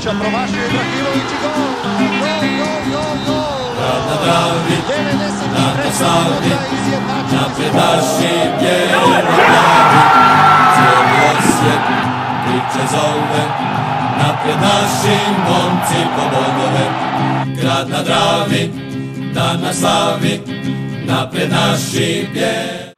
Ibrahimovića, promašio Ibrahimović i gol! Gol, gol, gol, gol! Grad na Dravi, 93. na Savi, minuta izjednačen napred naši bijeli plavi, cijeli Osijek priče zove, napred naši momci po bodove. Grad na Dravi, dan na slavi, napred naši bijeli.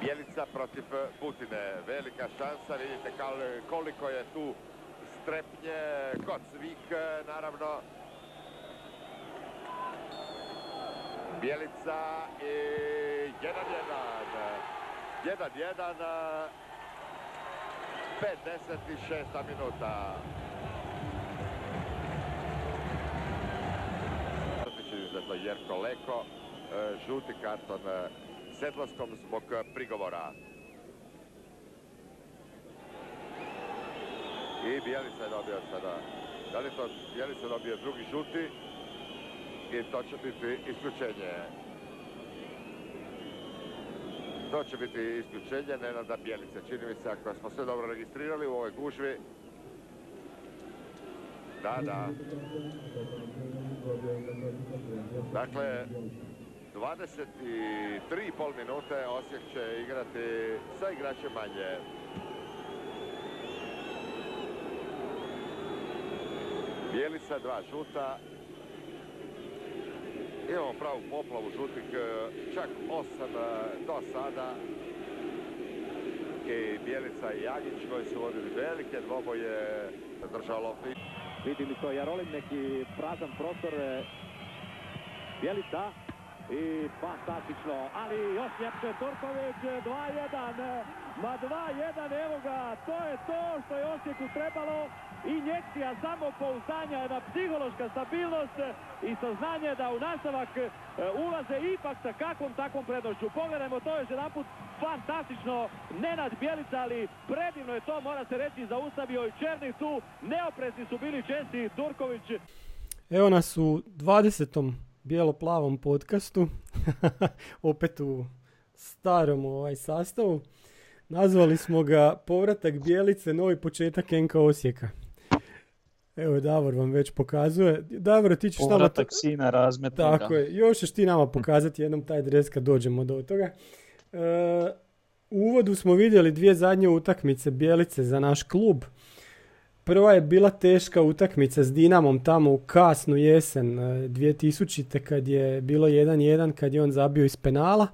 Bjelica protiv Butine. Velika šansa, vidite kal- koliko je tu strepnje kod svih, eh, naravno. Bjelica i 1-1. 1-1. 56. minuta. Izuzetno Jerko Leko, žuti karton Sedlaskom zbog prigovora. I Bijelica je dobio sada. Da li to Bijelica dobio drugi žuti? I to će biti isključenje. To će biti isključenje Nenada Bijelice. Čini mi se ako smo sve dobro registrirali u ovoj gužvi. Da, da. Dakle, 23,5 minute Osijek će igrati sa igračem manje. Bijelica, dva žuta. Imamo pravu poplavu žutih, e, čak osam e, do sada. I Bijelica i Jagić koji su vodili velike dvoboje držalo. Vidi li to Jarolim, neki prazan prostor. e, Bjelica i fantastično, ali još ljepše Turković, 2-1, ma 2-1, evo ga, to je to što je Osijeku trebalo, injekcija samopouzdanja, jedna psihološka stabilnost i saznanje da u nastavak e, ulaze ipak sa kakvom takvom prednošću. Pogledajmo to još jedanput, fantastično, Nenad Bjelica, ali predivno je to, mora se reći, zaustavio i Černih tu, neoprezni su bili česti Turković, Evo nas u 20. bijelo-plavom podcastu, opet u starom ovaj sastavu. Nazvali smo ga Povratak Bijelice, novi početak NK Osijeka. Evo Davor vam već pokazuje. Davor, ti ćeš nama... Povratak sina razmetnoga. Tako je, još ćeš ti nama pokazati jednom taj dres kad dođemo do toga. E, u uvodu smo vidjeli dvije zadnje utakmice Bijelice za naš klub. Prva je bila teška utakmica s Dinamom tamo u kasnu jesen e, 2000. kad je bilo 1-1 kad je on zabio iz penala.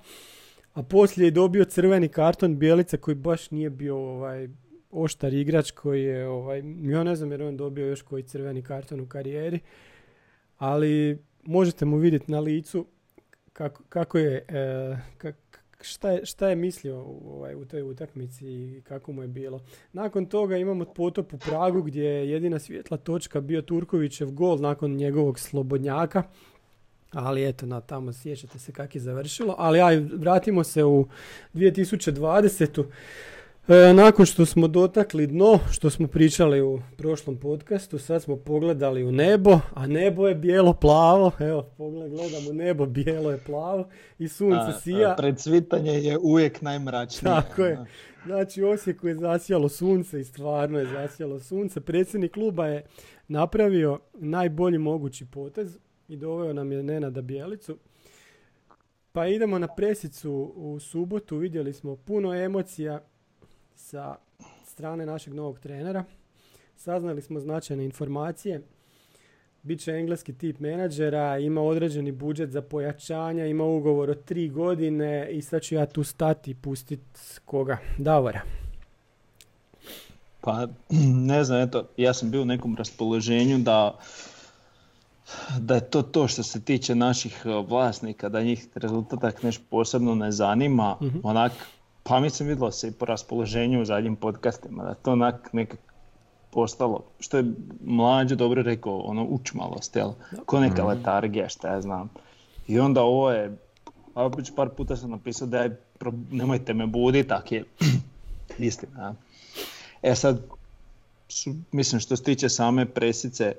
A poslije je dobio crveni karton Bijelice koji baš nije bio ovaj oštar igrač koji je ovaj, ja ne znam jer on dobio još koji crveni karton u karijeri. Ali možete mu vidjeti na licu kako, kako je, e, kak- šta je, šta je mislio ovaj, u toj utakmici i kako mu je bilo. Nakon toga imamo potop u Pragu gdje je jedina svjetla točka bio Turkovićev gol nakon njegovog slobodnjaka. Ali eto, na tamo sjećate se kako je završilo. Ali aj, vratimo se u 2020. E, nakon što smo dotakli dno, što smo pričali u prošlom podcastu, sad smo pogledali u nebo, a nebo je bijelo-plavo. Evo, pogled, gledam u nebo, bijelo je plavo i sunce A, sija. a Predsvitanje je uvijek najmračnije. Tako je. ono. Znači u Osijeku je zasjalo sunce i stvarno je zasjalo sunce. Predsjednik kluba je napravio najbolji mogući potez i doveo nam je Nenada Bijelicu. Pa idemo na presicu u subotu. Vidjeli smo puno emocija sa strane našeg novog trenera. Saznali smo značajne informacije. Biće engleski tip menadžera, ima određeni budžet za pojačanja, ima ugovor od tri godine i sad ću ja tu stati i pustit koga? Davora. Pa ne znam, eto, ja sam bio u nekom raspoloženju da da je to to što se tiče naših vlasnika, da njih rezultatak nešto posebno ne zanima, Mhm. onak, pa mislim vidjelo se i po raspoloženju u zadnjim podcastima, da to onak nekak postalo, što je mlađe dobro rekao, ono učmalost, jel? Ko neka letargija, šta ja znam. I onda ovo je, a već par puta sam napisao da je, nemojte me budit, tak je istina. E sad, su, mislim što se tiče same presice,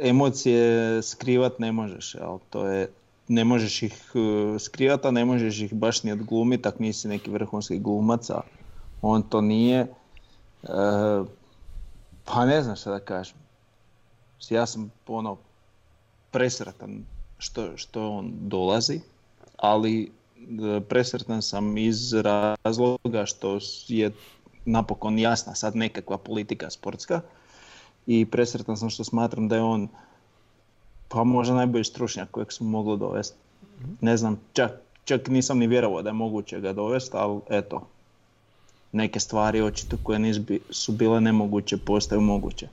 emocije skrivat ne možeš, jel? To je, ne možeš ih e, skrivat, a ne možeš ih baš ni odglumit, tak nisi neki vrhunski glumac, a on to nije. E, pa ne znam šta da kažem. Ja sam ono presretan što, što on dolazi, ali e, presretan sam iz razloga što je napokon jasna sad nekakva politika sportska i presretan sam što smatram da je on pa možda najbolji stručnjak kojeg smo mogli dovesti. Ne znam, čak, čak nisam ni vjerovao da je moguće ga dovesti, ali eto, neke stvari očito koje su bile nemoguće postaju moguće.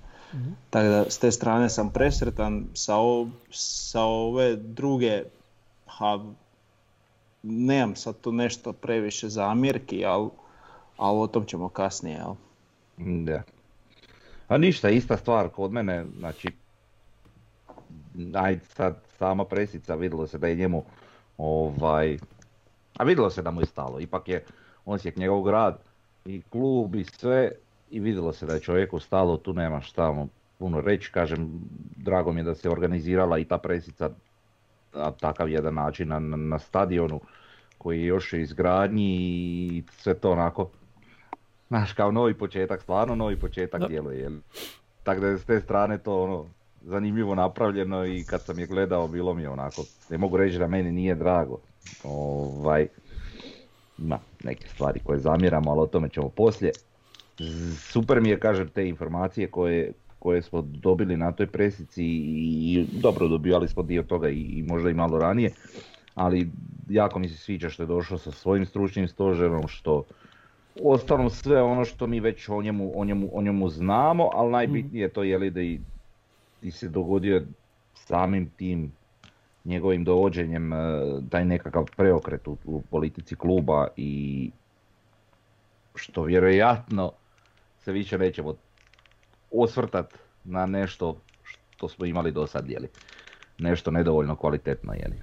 Tako da s te strane sam presretan, sa, sa ove druge, ha, nemam sad tu nešto previše zamjerki, ali, ali o tom ćemo kasnije. Jel? Da. A ništa, ista stvar kod mene, znači, aj sad sama presica vidjelo se da je njemu, ovaj, a vidjelo se da mu je stalo, ipak je Osijek njegov grad i klub i sve i vidjelo se da je čovjeku stalo, tu nema šta mu puno reći, kažem, drago mi je da se organizirala i ta presica na takav jedan način na, na stadionu koji je još u izgradnji i sve to onako, znaš, kao novi početak, stvarno novi početak djeluje, jel? Tako da je s te strane to ono, zanimljivo napravljeno i kad sam je gledao bilo mi je onako, ne mogu reći da meni nije drago. Ovaj, ima neke stvari koje zamjeramo, ali o tome ćemo poslije. Super mi je, kažem, te informacije koje, koje smo dobili na toj presici i dobro dobivali smo dio toga i, možda i malo ranije, ali jako mi se sviđa što je došao sa svojim stručnim stožerom, što ostalom sve ono što mi već o njemu, o njemu, o njemu znamo, ali najbitnije je to je li da i, i se dogodio samim tim njegovim dovođenjem e, taj nekakav preokret u, u politici kluba i što vjerojatno se više nećemo osvrtat na nešto što smo imali do sad, jeli. Nešto nedovoljno kvalitetno, jeli.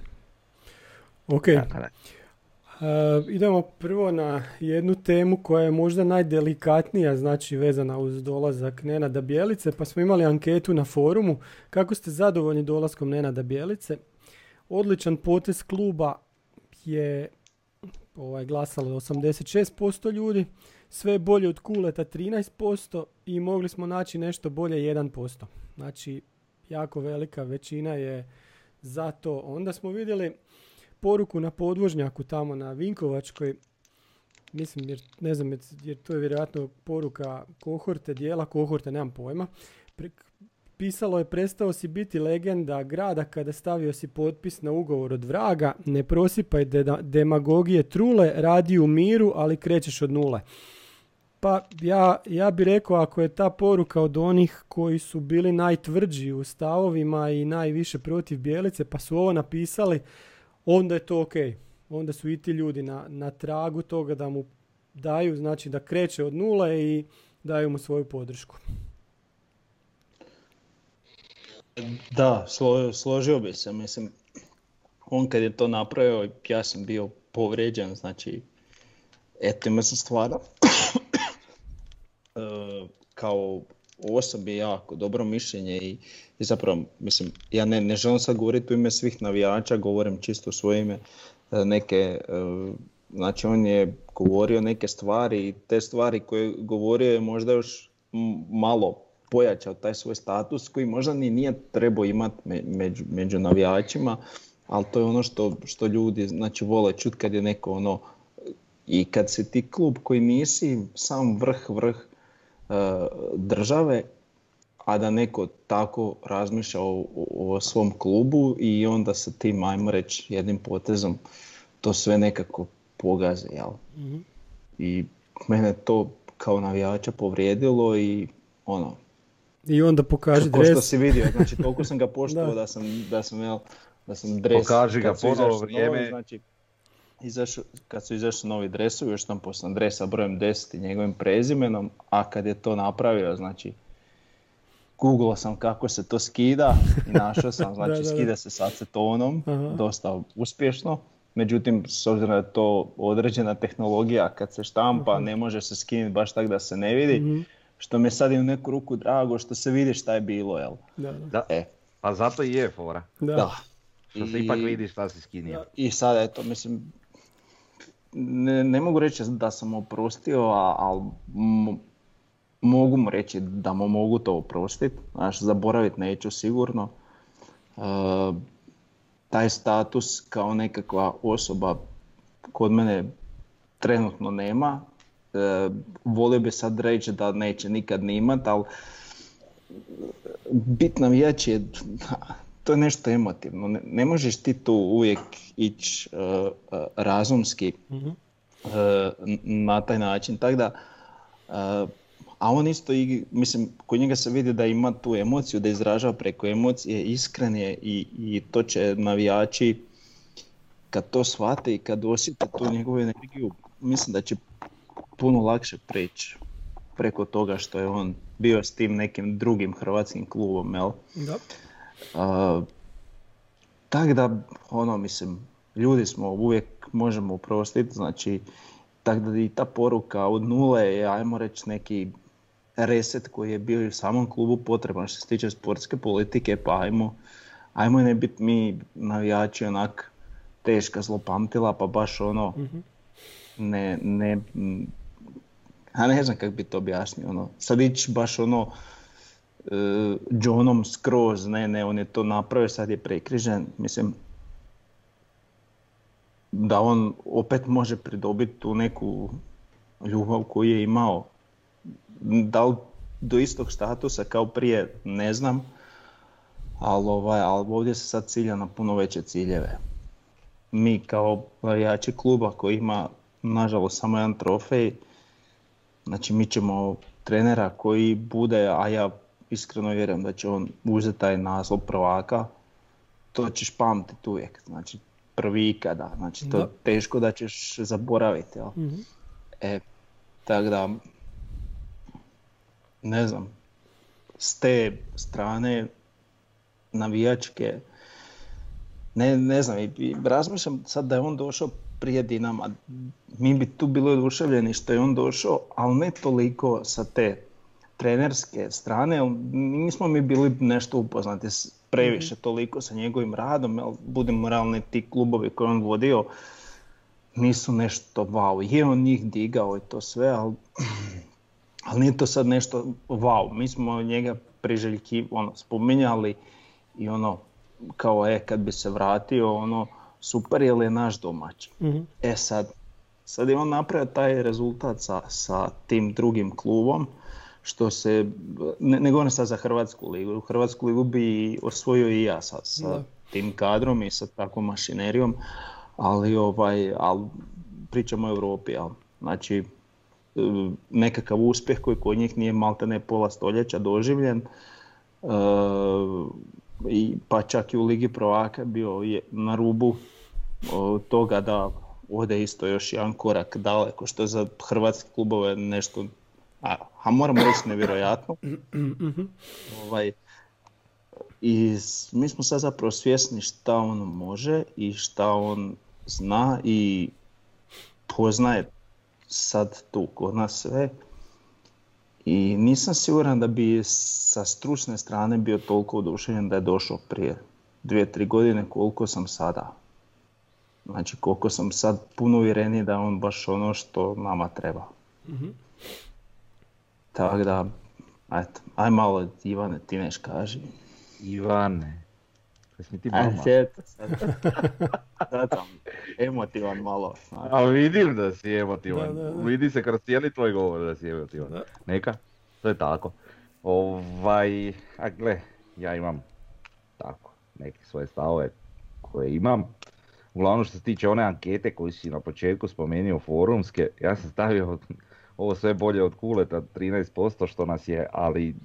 Ok. Uh, idemo prvo na jednu temu koja je možda najdelikatnija, znači vezana uz dolazak Nenada Bjelice, pa smo imali anketu na forumu. Kako ste zadovoljni dolaskom Nenada Bjelice? Odličan potez kluba je ovaj, glasalo 86% ljudi, sve bolje od Kuleta 13% i mogli smo naći nešto bolje 1%. Znači, jako velika većina je za to. Onda smo vidjeli poruku na podvožnjaku tamo na Vinkovačkoj, mislim, jer, ne znam, jer to je vjerojatno poruka kohorte, dijela kohorte, nemam pojma. pisalo je, prestao si biti legenda grada kada stavio si potpis na ugovor od vraga, ne prosipaj demagogije trule, radi u miru, ali krećeš od nule. Pa ja, ja bih rekao ako je ta poruka od onih koji su bili najtvrđi u stavovima i najviše protiv Bijelice pa su ovo napisali, onda je to ok. Onda su i ti ljudi na, na tragu toga da mu daju, znači da kreće od nule i daju mu svoju podršku. Da, složio bi se, mislim, on kad je to napravio, ja sam bio povrijeđen, znači, eto ima sam stvarno E, kao osobi jako dobro mišljenje i, i zapravo, mislim, ja ne, ne želim sad govoriti u ime svih navijača, govorim čisto u svoje ime e, neke, e, znači on je govorio neke stvari i te stvari koje govorio je možda još malo pojačao taj svoj status koji možda ni nije trebao imati među, među navijačima, ali to je ono što, što ljudi znači, vole čut kad je neko ono i kad si ti klub koji nisi sam vrh vrh države, a da neko tako razmišlja o, svom klubu i onda se tim, ajmo reći, jednim potezom to sve nekako pogaze, jel? mm I mene to kao navijača povrijedilo i ono... I onda pokaži dres. što si vidio, znači toliko sam ga poštovao da. sam, da sam, jel, da sam dres... Pokaži ga ponovo vrijeme. znači, izašao, kad su izašli novi dresovi, još sam poslan dresa brojem 10 i njegovim prezimenom, a kad je to napravio, znači, googlao sam kako se to skida i našao sam, znači, skida se s acetonom, dosta uspješno. Međutim, s obzirom da je to određena tehnologija, kad se štampa, ne može se skinuti baš tako da se ne vidi. Mhm. što mi je sad i u neku ruku drago što se vidi šta je bilo, jel? Da, da. Da, E, pa zato i je fora. Da. da. Što se ipak vidi šta si skinio. I sad eto, mislim, ne, ne mogu reći da sam oprostio, ali mo- mogu mu reći da mu mogu to oprostiti, znaš, zaboraviti neću sigurno. E, taj status kao nekakva osoba kod mene trenutno nema. E, volio bi sad reći da neće nikad ni imat, ali bit navijač je, to je nešto emotivno. Ne, ne možeš ti tu uvijek ići e, e, razumski e, n- na taj način. Tako da, e, a on isto, i, mislim, kod njega se vidi da ima tu emociju, da izražava preko emocije, iskren je i, i to će navijači kad to shvate i kad osjete tu njegovu energiju, mislim da će puno lakše preći preko toga što je on bio s tim nekim drugim hrvatskim klubom, jel? Da. Tako da, ono, mislim, ljudi smo, uvijek možemo oprostiti, znači, tako da i ta poruka od nule je, ajmo reći, neki reset koji je bio i u samom klubu potreban što se tiče sportske politike, pa ajmo, ajmo ne biti mi navijači onak teška zlopamtila, pa baš ono, ne, ne, m, a ne znam kako bi to objasnio, ono, sad ići baš ono, e, Johnom skroz, ne, ne, on je to napravio, sad je prekrižen, mislim, da on opet može pridobiti tu neku ljubav koju je imao. Da li do istog statusa kao prije, ne znam, ali, ovaj, ali ovdje se sad cilja na puno veće ciljeve. Mi kao navijači kluba koji ima nažalost samo jedan trofej, znači mi ćemo trenera koji bude, a ja iskreno vjerujem da će on uzeti taj naslov prvaka, to ćeš pamtiti uvijek, znači prvi ikada, znači to Da. teško da ćeš zaboraviti, jel? Mhm. E, tako da, ne znam, s te strane navijačke, ne, ne znam, i, i razmišljam sad da je on došao prije Dinama, mi bi tu bili oduševljeni što je on došao, ali ne toliko sa te trenerske strane, nismo mi bili nešto upoznati previše toliko sa njegovim radom, jer budemo realni ti klubovi koje on vodio nisu nešto wow, je on njih digao i to sve, ali, ali nije to sad nešto wow, mi smo njega priželjki ono, spominjali i ono kao e kad bi se vratio ono super jer je naš domaći. Mhm. E sad, sad je on napravio taj rezultat sa, sa tim drugim klubom, što se, ne, ne govorim sad za Hrvatsku ligu, u Hrvatsku ligu bi osvojio i ja sad sa Da. tim kadrom i sa takvom mašinerijom, ali, ovaj, ali pričamo o Europi, jel? znači e, nekakav uspjeh koji kod njih nije malte ne pola stoljeća doživljen, e, i pa čak i u Ligi prvaka bio je na rubu o, toga da ode isto još jedan korak daleko, što za hrvatske klubove nešto, a, a moramo reći nevjerojatno. ovaj, I mi smo sad zapravo svjesni šta on može i šta on zna i poznaje sad tu kod nas sve. I nisam siguran da bi sa stručne strane bio toliko oduševljen da je došao prije dvije, tri godine koliko sam sada. Znači koliko sam sad puno uvjereniji da je on baš ono što nama treba. Tako da, eto, aj malo Ivane ti neš kaži. Ivane, mi ti mama? emotivan malo. znaš. A vidim da si emotivan. Da, da, da. Vidi se kroz cijeli tvoj govor da si emotivan. Da. Neka, to je tako. Ovaj, a gle, ja imam tako, neke svoje stavove koje imam. Uglavnom što se tiče one ankete koju si na početku spomenuo forumske, ja sam stavio ovo sve bolje od kuleta 13% što nas je, ali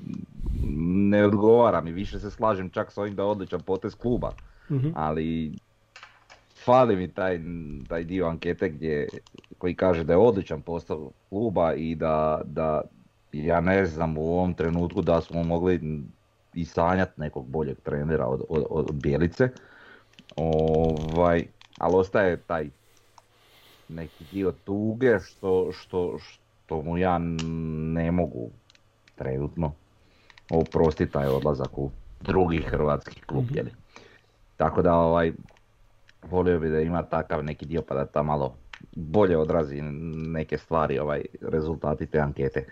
ne odgovara mi, više se slažem čak s ovim da je odličan potez kluba, Mhm. ali fali mi taj, taj dio ankete gdje, koji kaže da je odličan postav kluba i da, da ja ne znam u ovom trenutku da smo mogli i sanjati nekog boljeg trenera od, od, od Bjelice. Ovaj, ali ostaje taj neki dio tuge što, što, što mu ja ne mogu trenutno oprosti taj odlazak u drugi hrvatski klub, jeli. Tako da ovaj, volio bi da ima takav neki dio pa da ta malo bolje odrazi neke stvari, ovaj, rezultati te ankete.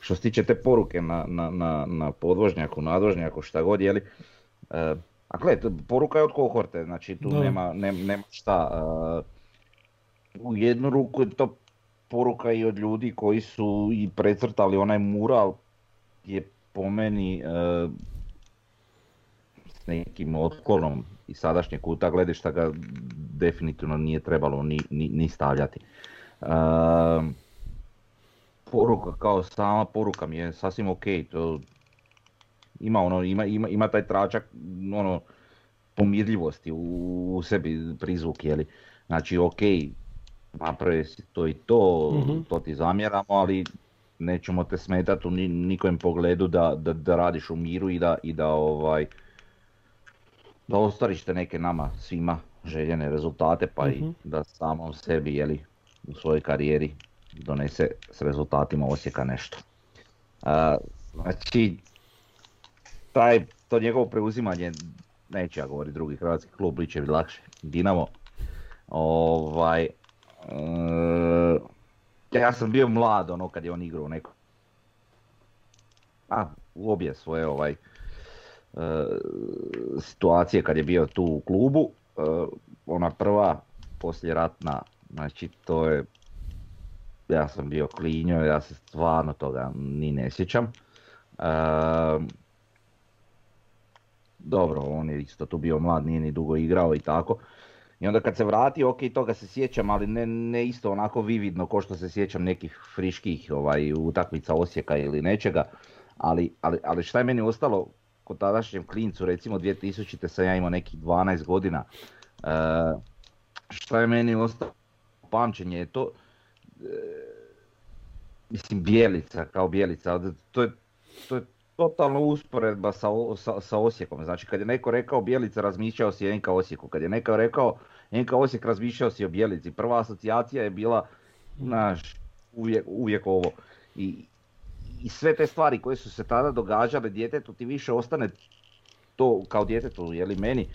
Što se tiče te poruke na, na, na, na podvožnjaku, nadvožnjaku, šta god, jeli, e, a gle, to- poruka je od kohorte, znači tu Da. nema, nem- nema šta. e, u jednu ruku je to poruka i od ljudi koji su i precrtali onaj mural je po meni e, s nekim otklonom i sadašnjeg kuta gledišta ga definitivno nije trebalo ni, ni, ni stavljati. E, poruka kao sama poruka mi je sasvim ok, to ima ono, ima, ima, ima taj tračak ono pomirljivosti u, u sebi prizvuk, jeli. Znači ok, napravio si to i to, Mhm. to ti zamjeramo, ali nećemo te smetati u ni, nikojem pogledu da, da, da radiš u miru i da, i da ovaj da ostvariš te neke nama svima željene rezultate pa Mhm. i da samom sebi jeli, u svojoj karijeri donese s rezultatima Osijeka nešto. A, znači, taj, to njegovo preuzimanje, neću ja govoriti drugi hrvatski klub, bit će lakše, Dinamo, ovaj, e, ja sam bio mlad ono kad je on igrao neko, a u obje svoje ovaj, e, situacije kad je bio tu u klubu, e, ona prva posljeratna, znači to je, ja sam bio klinjo, ja se stvarno toga ni ne sjećam. E, dobro, on je isto tu bio mlad, nije ni dugo igrao i tako. I onda kad se vratio, ok, toga se sjećam, ali ne, ne isto onako vividno kao što se sjećam nekih friških ovaj, utakmica Osijeka ili nečega. Ali, ali, ali šta je meni ostalo kod tadašnjem klincu, recimo 2000. sam ja imao nekih 12 godina. E, šta je meni ostalo pamćenje je to, e, mislim Bijelica kao Bijelica, to je, to je totalna usporedba sa, sa, sa Osijekom. Znači kad je neko rekao Bijelica razmišljao si NK Osijeku, kad je neko rekao NK Osijek razmišljao si o Bijelici. Prva asocijacija je bila, znaš, uvijek, uvijek ovo. I, I sve te stvari koje su se tada događale djetetu ti više ostane to kao djetetu, je li meni,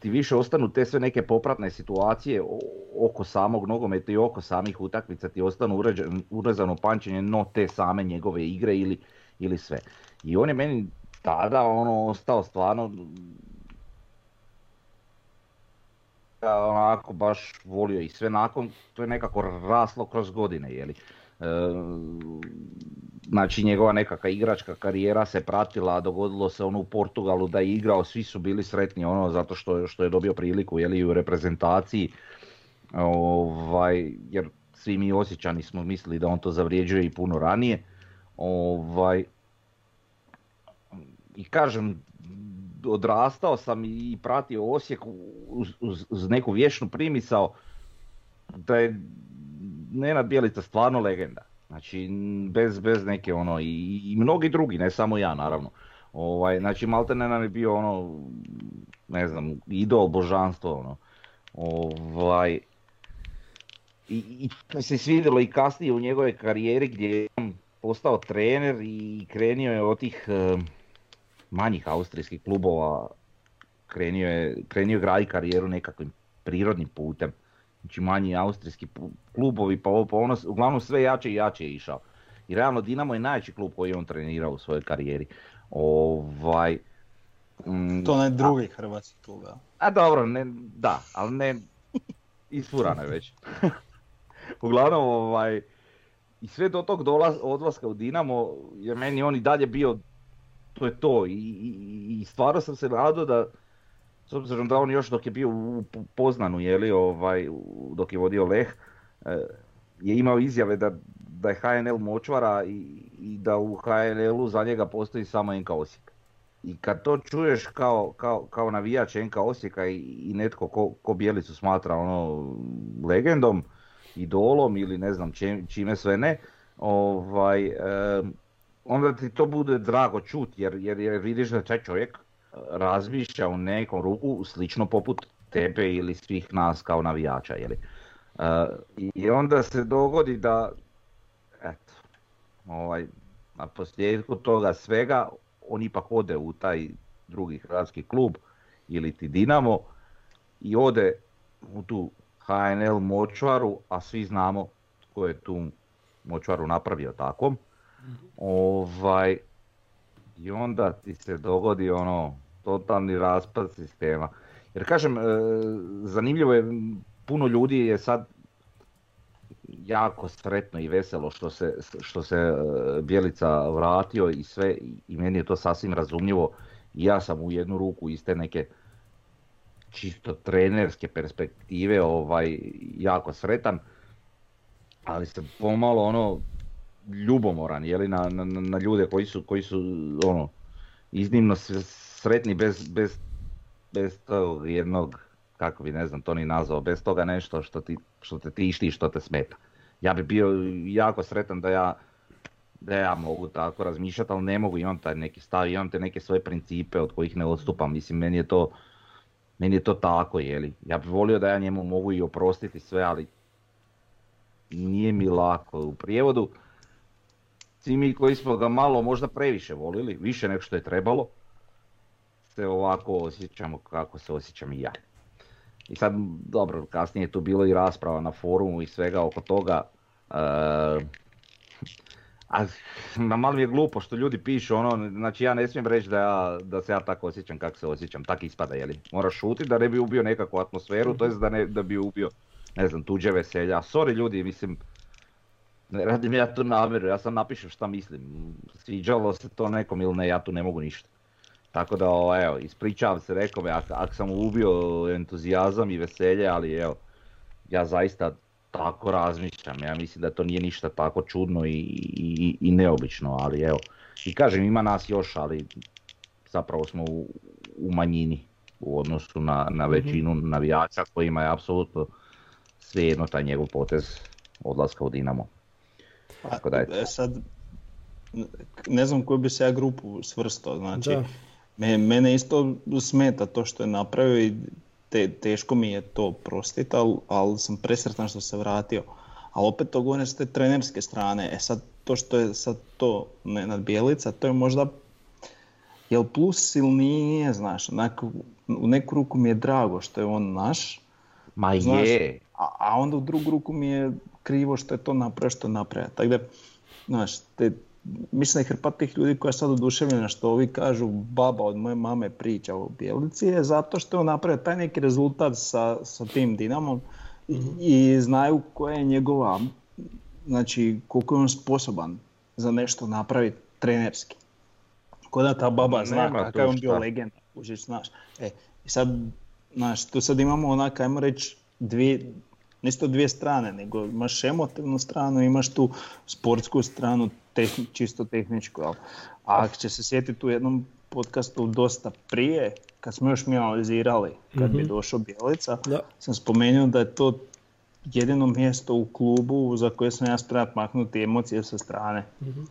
ti više ostanu te sve neke popratne situacije oko samog nogometa i oko samih utakmica ti ostanu urezano pamćenje no te same njegove igre ili, ili sve. I on je meni tada ono ostao stvarno ja onako baš volio i sve nakon, to je nekako raslo kroz godine, jeli. E, znači njegova nekakva igračka karijera se pratila, dogodilo se ono u Portugalu da je igrao, svi su bili sretni ono zato što, što je dobio priliku jeli, u reprezentaciji, ovaj, jer svi mi osjećani smo mislili da on to zavrijeđuje i puno ranije. Ovaj, I kažem, odrastao sam i pratio Osijek uz, uz, uz neku vječnu primisao da je Nenad Bjelica stvarno legenda. Znači, bez, bez neke ono, i, i mnogi drugi, ne samo ja naravno. Ovaj, znači, Maltene nam je bio ono, ne znam, idol, božanstvo, ono. Ovaj, i, i to se svidjelo i kasnije u njegove karijeri gdje je postao trener i krenio je od tih eh, manjih austrijskih klubova, krenio je, krenio je graditi karijeru nekakvim prirodnim putem. Znači manji austrijski klubovi, pa ovo, pa ono, uglavnom sve jače i jače je išao. I realno Dinamo je najjači klub koji je on trenirao u svojoj karijeri. Ovaj, mm, To onaj drugi hrvatski klub, ja. a dobro, ne, da, ali ne, isfurano je već. Uglavnom, ovaj, i sve do tog dolaz, odlaska u Dinamo je meni on i dalje bio, to je to. I, i, i stvarno sam se nadao da, s obzirom da on još dok je bio u Poznanu, jeli, ovaj, dok je vodio Leh, eh, je imao izjave da, da je HNL močvara i, i da u HNL-u za njega postoji samo NK Osijek. I kad to čuješ kao, kao, kao navijač NK Osijeka i, i netko ko, ko Bijelicu smatra ono legendom, idolom ili ne znam čim- čime sve ne, ovaj, onda ti to bude drago čut jer, jer, jer vidiš da taj čovjek e, razmišlja u nekom ruku slično poput tebe ili svih nas kao navijača. Jeli? E, I onda se dogodi da eto, ovaj, na posljedku toga svega on ipak ode u taj drugi hrvatski klub ili ti Dinamo i ode u tu HNL močvaru, a svi znamo tko je tu močvaru napravio takvom. Ovaj, I onda ti se dogodi ono totalni raspad sistema. Jer kažem, e, zanimljivo je, puno ljudi je sad jako sretno i veselo što se, što se e, Bjelica vratio i sve i meni je to sasvim razumljivo. I ja sam u jednu ruku iz te neke čisto trenerske perspektive ovaj, jako sretan, ali sam pomalo ono ljubomoran jeli, na, na, na ljude koji su, koji su ono, iznimno sretni bez, bez, bez tog jednog, kako bi ne znam to ni nazvao, bez toga nešto što, ti, što te tišti i što te smeta. Ja bi bio jako sretan da ja, da ja mogu tako razmišljati, ali ne mogu, imam taj neki stav, imam te neke svoje principe od kojih ne odstupam, mislim meni je to, meni je to tako, jeli. Ja bih volio da ja njemu mogu i oprostiti sve, ali nije mi lako. U prijevodu, svi mi koji smo ga malo možda previše volili, više nego što je trebalo, se ovako osjećamo kako se osjećam i ja. I sad, dobro, kasnije je tu bilo i rasprava na forumu i svega oko toga. E, a malo mi je glupo što ljudi pišu ono, znači ja ne smijem reći da, ja, da se ja tako osjećam kako se osjećam, tak ispada, jeli. Moraš šutiti da ne bi ubio nekakvu atmosferu, to jest da, ne, da bi ubio, ne znam, tuđe veselja. Sorry ljudi, mislim, ne radim ja tu namjeru, ja sam napišem šta mislim. Sviđalo se to nekom ili ne, ja tu ne mogu ništa. Tako da, evo, ispričavam se, rekao me, ako sam ubio entuzijazam i veselje, ali evo, ja zaista tako razmišljam. Ja mislim da to nije ništa tako čudno i, i, i neobično, ali evo. I kažem, ima nas još, ali zapravo smo u, u manjini u odnosu na, na mhm. većinu navijača kojima je apsolutno svejedno taj njegov potez odlaska u Dinamo. Tako da je. Sad, ne znam koju bi se ja grupu svrstao, znači me, mene isto smeta to što je napravio i te, teško mi je to prostiti, ali, ali sam presretan što se vratio. Ali opet to govorim s te trenerske strane. E sad to što je sad to nad Bijelica, to je možda jel plus ili nije, znaš, u neku ruku mi je drago što je on naš. Ma je. A, a onda u drugu ruku mi je krivo što je to napravio što je napravio. Tako da, znaš, te, mislim da je hrpa tih ljudi koja je sad oduševljena što ovi kažu baba od moje mame priča o Bjelici je zato što je on napravio taj neki rezultat sa, sa tim Dinamom i, znaju koja je njegova, znači koliko je on sposoban za nešto napraviti trenerski. Ko da ta baba zna kakav je on bio legenda, užiš, znaš. E, i sad, znaš, tu sad imamo onak, ajmo reći, dvije, nisu to dvije strane, nego imaš emotivnu stranu, imaš tu sportsku stranu, čisto tehničku. A ako će se sjetiti u jednom podcastu dosta prije, kad smo još mi analizirali, kad bi mhm. došao Bjelica, sam spomenuo da je to jedino mjesto u klubu za koje sam ja spreman maknuti emocije sa strane. Mhm.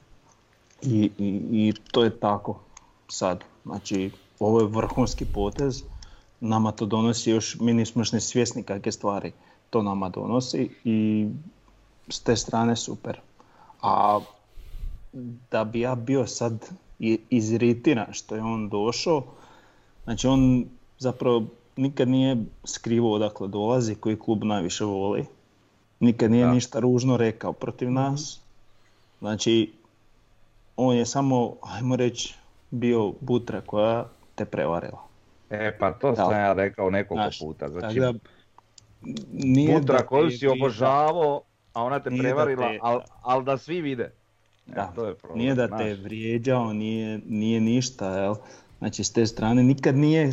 I, i, I to je tako sad. Znači, ovo je vrhunski potez, nama to donosi još, mi nismo još ne svjesni kakve stvari to nama donosi i s te strane super. A da bi ja bio sad iziritiran što je on došao, znači on zapravo nikad nije skrivo odakle dolazi, koji klub najviše voli. Nikad nije ništa ružno rekao protiv mhm. nas. Znači, on je samo, ajmo reći, bio butra koja te prevarila. E pa to sam ja rekao nekoliko puta. Znači, nije butra koju si obožavao, a ona te prevarila, ali al da svi vide. E, da, to je problem, nije da te vrijeđao, nije, nije ništa, jel? Znači s te strane nikad nije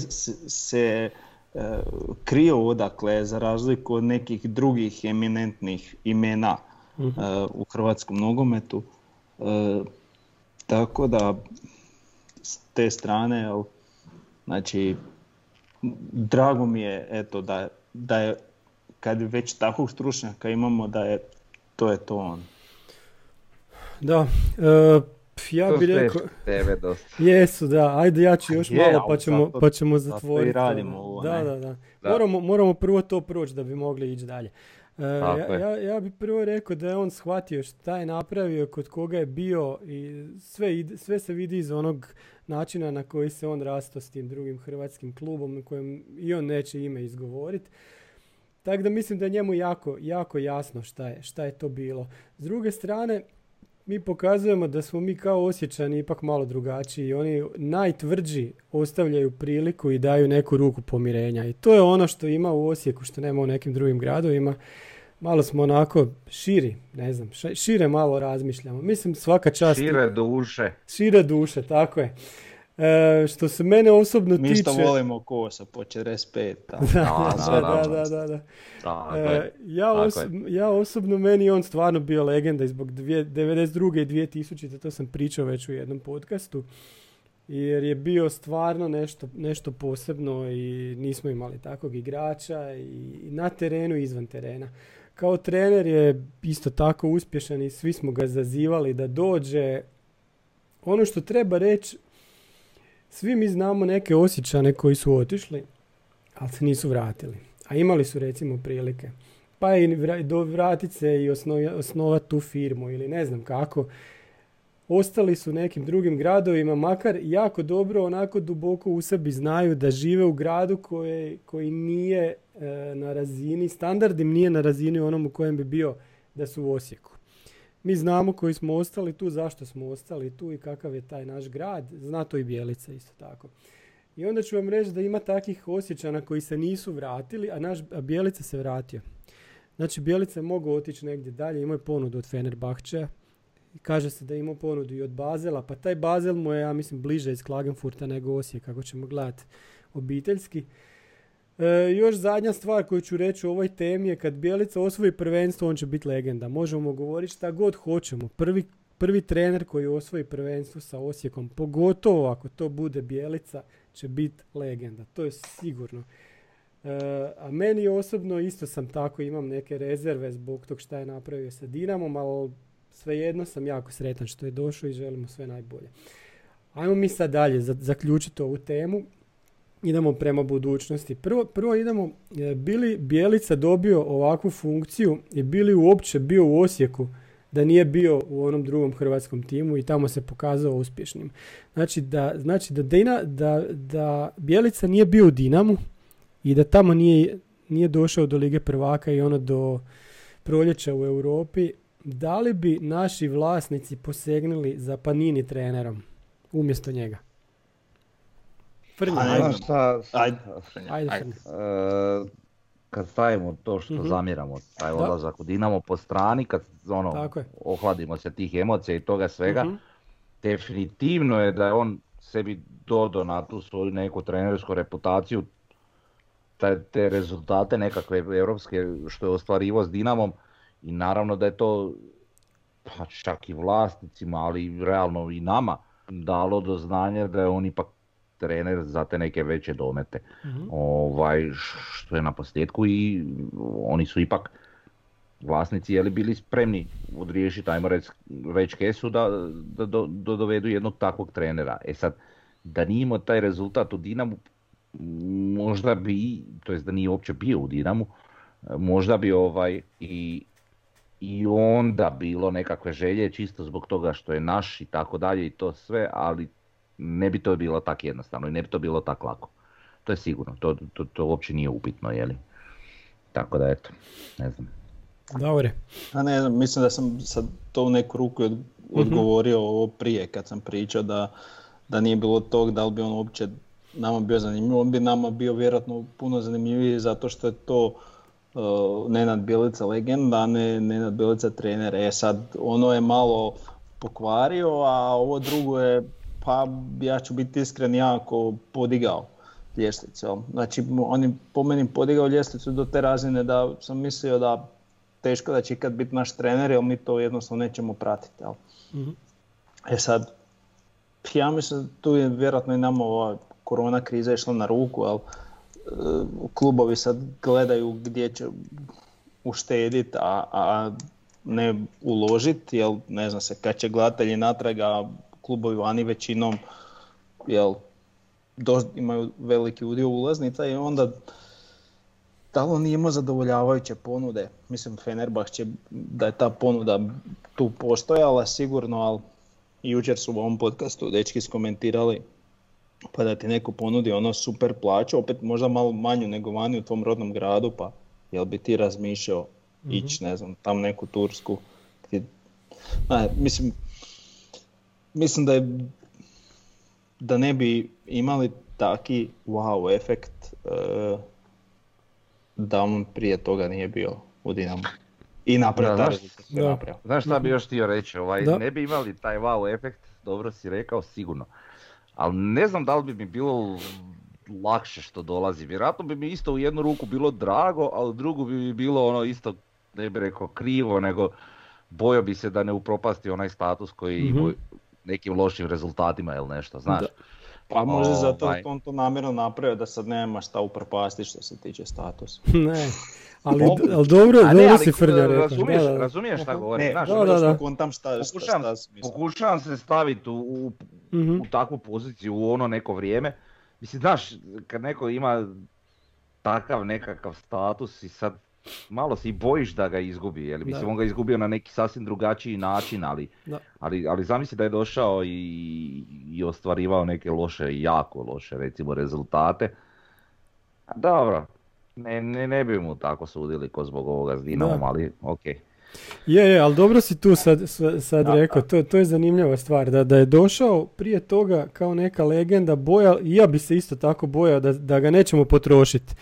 se, e, krio odakle za razliku od nekih drugih eminentnih imena mhm. e, u hrvatskom nogometu. tako da s te strane, jel, znači drago mi je eto da, da je kad već takvog stručnjaka imamo da je to je to on. Da, uh, ja bih rekao... Tebe dosta. Jesu, da, ajde ja ću još malo pa ćemo, pa ćemo zatvoriti. radimo ovo, da, da, da, Moramo, moramo prvo to proći da bi mogli ići dalje. E, Tako ja, je. ja, ja bi prvo rekao da je on shvatio šta je napravio, kod koga je bio i sve, ide- sve se vidi iz onog načina na koji se on rastao s tim drugim hrvatskim klubom u kojem i on neće ime izgovoriti. Tako da mislim da je njemu jako, jako jasno šta je, šta je to bilo. S druge strane, mi pokazujemo da smo mi kao osjećani ipak malo drugačiji i oni najtvrđi ostavljaju priliku i daju neku ruku pomirenja. I to je ono što ima u Osijeku što nema u nekim drugim gradovima. Malo smo onako širi ne znam šire malo razmišljamo. Mislim svaka čast Šire duše. šire duše tako je E, što se mene osobno Mi tiče isto volimo kosa po 45. Da. Da, da, da, da, da, da. Tako E, ja, Tako oso- ja osobno, meni on stvarno bio legenda i zbog dvije- 92. i 2000. To sam pričao već u jednom podcastu. Jer je bio stvarno nešto, nešto posebno i nismo imali takvog igrača i i na terenu i izvan terena. Kao trener je isto tako uspješan i svi smo ga zazivali da dođe. Ono što treba reći, svi mi znamo neke osjećane koji su otišli, ali se nisu vratili. A imali su recimo prilike. Pa i vra- do vratit se i osno- osnovat tu firmu ili ne znam kako. Ostali su nekim drugim gradovima, makar jako dobro, onako duboko u sebi znaju da žive u gradu koje, koji nije e, na razini, standard im nije na razini onom u kojem bi bio da su u Osijeku. Mi znamo koji smo ostali tu, zašto smo ostali tu i kakav je taj naš grad. Zna to i Bijelica isto tako. I onda ću vam reći da ima takvih osjećana koji se nisu vratili, a naš a Bijelica se vratio. Znači Bijelica je mogao otići negdje dalje, imao je ponudu od Fenerbahčeja. I kaže se da je imao ponudu i od Bazela, pa taj Bazel mu je, ja mislim, bliže iz Klagenfurta nego Osijek, kako ćemo gledati obiteljski. E, još zadnja stvar koju ću reći o ovoj temi je kad Bijelica osvoji prvenstvo, on će biti legenda. Možemo govoriti šta god hoćemo. Prvi, prvi trener koji osvoji prvenstvo sa Osijekom, pogotovo ako to bude Bijelica, će biti legenda. To je sigurno. E, a meni osobno isto sam tako, imam neke rezerve zbog tog šta je napravio sa Dinamom, ali svejedno sam jako sretan što je došao i želimo sve najbolje. Ajmo mi sad dalje za- zaključiti ovu temu. Idemo prema budućnosti. Prvo, prvo idemo, e, bili Bijelica dobio ovakvu funkciju i bili uopće bio u Osijeku da nije bio u onom drugom hrvatskom timu i tamo se pokazao uspješnim. Znači da, znači da, Dina, da, da Bijelica nije bio u Dinamu i da tamo nije, nije došao do Lige prvaka i ono do proljeća u Europi, da li bi naši vlasnici posegnuli za Panini trenerom umjesto njega? Frnja, Ajde. ajde. Šta, Ajde. Ajde, Ajde. Frnja. e, kad stavimo to što Mhm. zamjeramo, taj odlazak u Dinamo po strani, kad ono, Tako ohladimo se tih emocija i toga svega, Mhm. definitivno je da je on sebi dodao na tu svoju neku trenersku reputaciju, te, te rezultate nekakve europske što je ostvarivo s Dinamom i naravno da je to pa čak i vlasnicima, ali realno i nama dalo do znanja da je on ipak trener za te neke veće domete. Mhm. Ovaj, što je na posljedku i oni su ipak vlasnici jeli bili spremni odriješiti, ajmo reći, već kesu da, da, do- da dovedu jednog takvog trenera. E sad, da nije imao taj rezultat u Dinamu, možda bi, to jest da nije uopće bio u Dinamu, možda bi ovaj i, i onda bilo nekakve želje čisto zbog toga što je naš i tako dalje i to sve, ali ne bi to bilo tako jednostavno i ne bi to bilo tako lako. To je sigurno, to, to, to uopće nije upitno, jeli. Tako da eto, ne znam. Davore. A ne znam, mislim da sam sad to u neku ruku od- odgovorio ovo prije kad sam pričao da, da nije bilo tog da li bi on uopće nama bio zanimljiv. On bi nama bio vjerojatno puno zanimljiviji zato što je to uh, Nenad Bjelica legenda, a ne Nenad Bjelica trener. E sad, ono je malo pokvario, a ovo drugo je, pa ja ću biti iskren, jako podigao ljestvicu. Znači, on je po meni podigao ljestvicu do te razine da sam mislio da teško da će ikad biti naš trener, jer mi to jednostavno nećemo pratiti. Jel? Mhm. E sad, ja mislim da tu je vjerojatno i nama ova korona kriza išla na ruku, jel? E, klubovi sad gledaju gdje će uštediti, a, a ne uložiti, jel ne zna se kad će gledatelji natrag, a klubovi vani većinom jel, do- imaju veliki udio ulaznica i onda da li on nije imao zadovoljavajuće ponude? Mislim, Fenerbahče da je ta ponuda tu postojala sigurno, ali jučer su u ovom podcastu dečki skomentirali pa da ti neko ponudi ono super plaću, opet možda malo manju nego vani u tvom rodnom gradu, pa jel bi ti razmišljao ići, ne znam, tam neku Tursku? Ti, mislim, mislim da je da ne bi imali taki wow efekt e, da on prije toga nije bio u Dinamu. I napravio Da, znaš- da. šta bi još htio reći, ovaj, Da. ne bi imali taj wow efekt, dobro si rekao, sigurno. Ali ne znam da li bi mi bilo lakše što dolazi. Vjerojatno bi mi isto u jednu ruku bilo drago, a u drugu bi mi bilo ono isto, ne bi rekao krivo, nego bojao bi se da ne upropasti onaj status koji Mhm. Nekim lošim rezultatima ili nešto, znaš. Da. Pa možda zato Ovaj. on to namjerno napravio da sad nema šta upropasti što se tiče statusa. ne. Ali, ali dobro, A ne, dobro ali si Frlja rekao. razumiješ, da, da. razumiješ šta govorim, Ne, znaš, da, da, da. kontam šta, šta, Pokušavam, šta smisla. pokušavam se staviti u, u, Mhm. u takvu poziciju u ono neko vrijeme. Mislim, znaš, kad neko ima takav nekakav status i sad malo se i bojiš da ga izgubi, jer mislim Da. on ga izgubio na neki sasvim drugačiji način, ali, Da. ali, ali zamisli da je došao i, i ostvarivao neke loše, jako loše recimo rezultate. A dobro, ne, ne, ne bi mu tako sudili ko zbog ovoga s Dinamom, ali okej. Je, je, ali dobro si tu sad, sad, Da, rekao, to, to je zanimljiva stvar, da, da je došao prije toga kao neka legenda, bojal, i ja bi se isto tako bojao da, da ga nećemo potrošiti.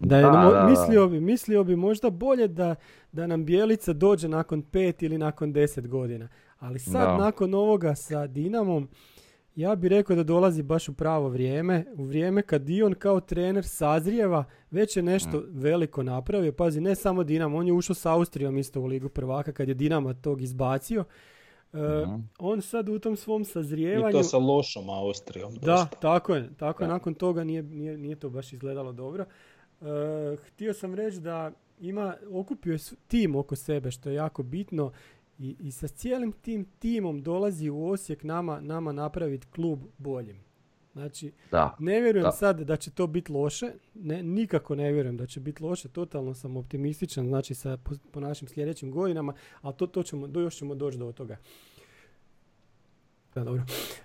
Da je, Da, mo- da, da. mislio, bi, mislio bi možda bolje da, da nam Bijelica dođe nakon pet ili nakon deset godina. Ali sad Da. nakon ovoga sa Dinamom, ja bih rekao da dolazi baš u pravo vrijeme, u vrijeme kad i on kao trener sazrijeva, već je nešto veliko napravio. Pazi, ne samo Dinamo, on je ušao s Austrijom isto u Ligu prvaka kad je Dinamo tog izbacio. E, Mhm. On sad u tom svom I sazrijevanju... to sa lošom Austrijom. Da, tako je. Tako je. Da. Nakon toga nije, nije, nije to baš izgledalo dobro. E, htio sam reći da ima, okupio je tim oko sebe, što je jako bitno. I, I sa cijelim tim timom dolazi u Osijek nama, nama napraviti klub boljim. Znači, Da. ne vjerujem Da. sad da će to biti loše, ne, nikako ne vjerujem da će biti loše, totalno sam optimističan, znači sa, po, po našim sljedećim godinama, ali to, to ćemo, do, još ćemo doći do toga. Da, dobro.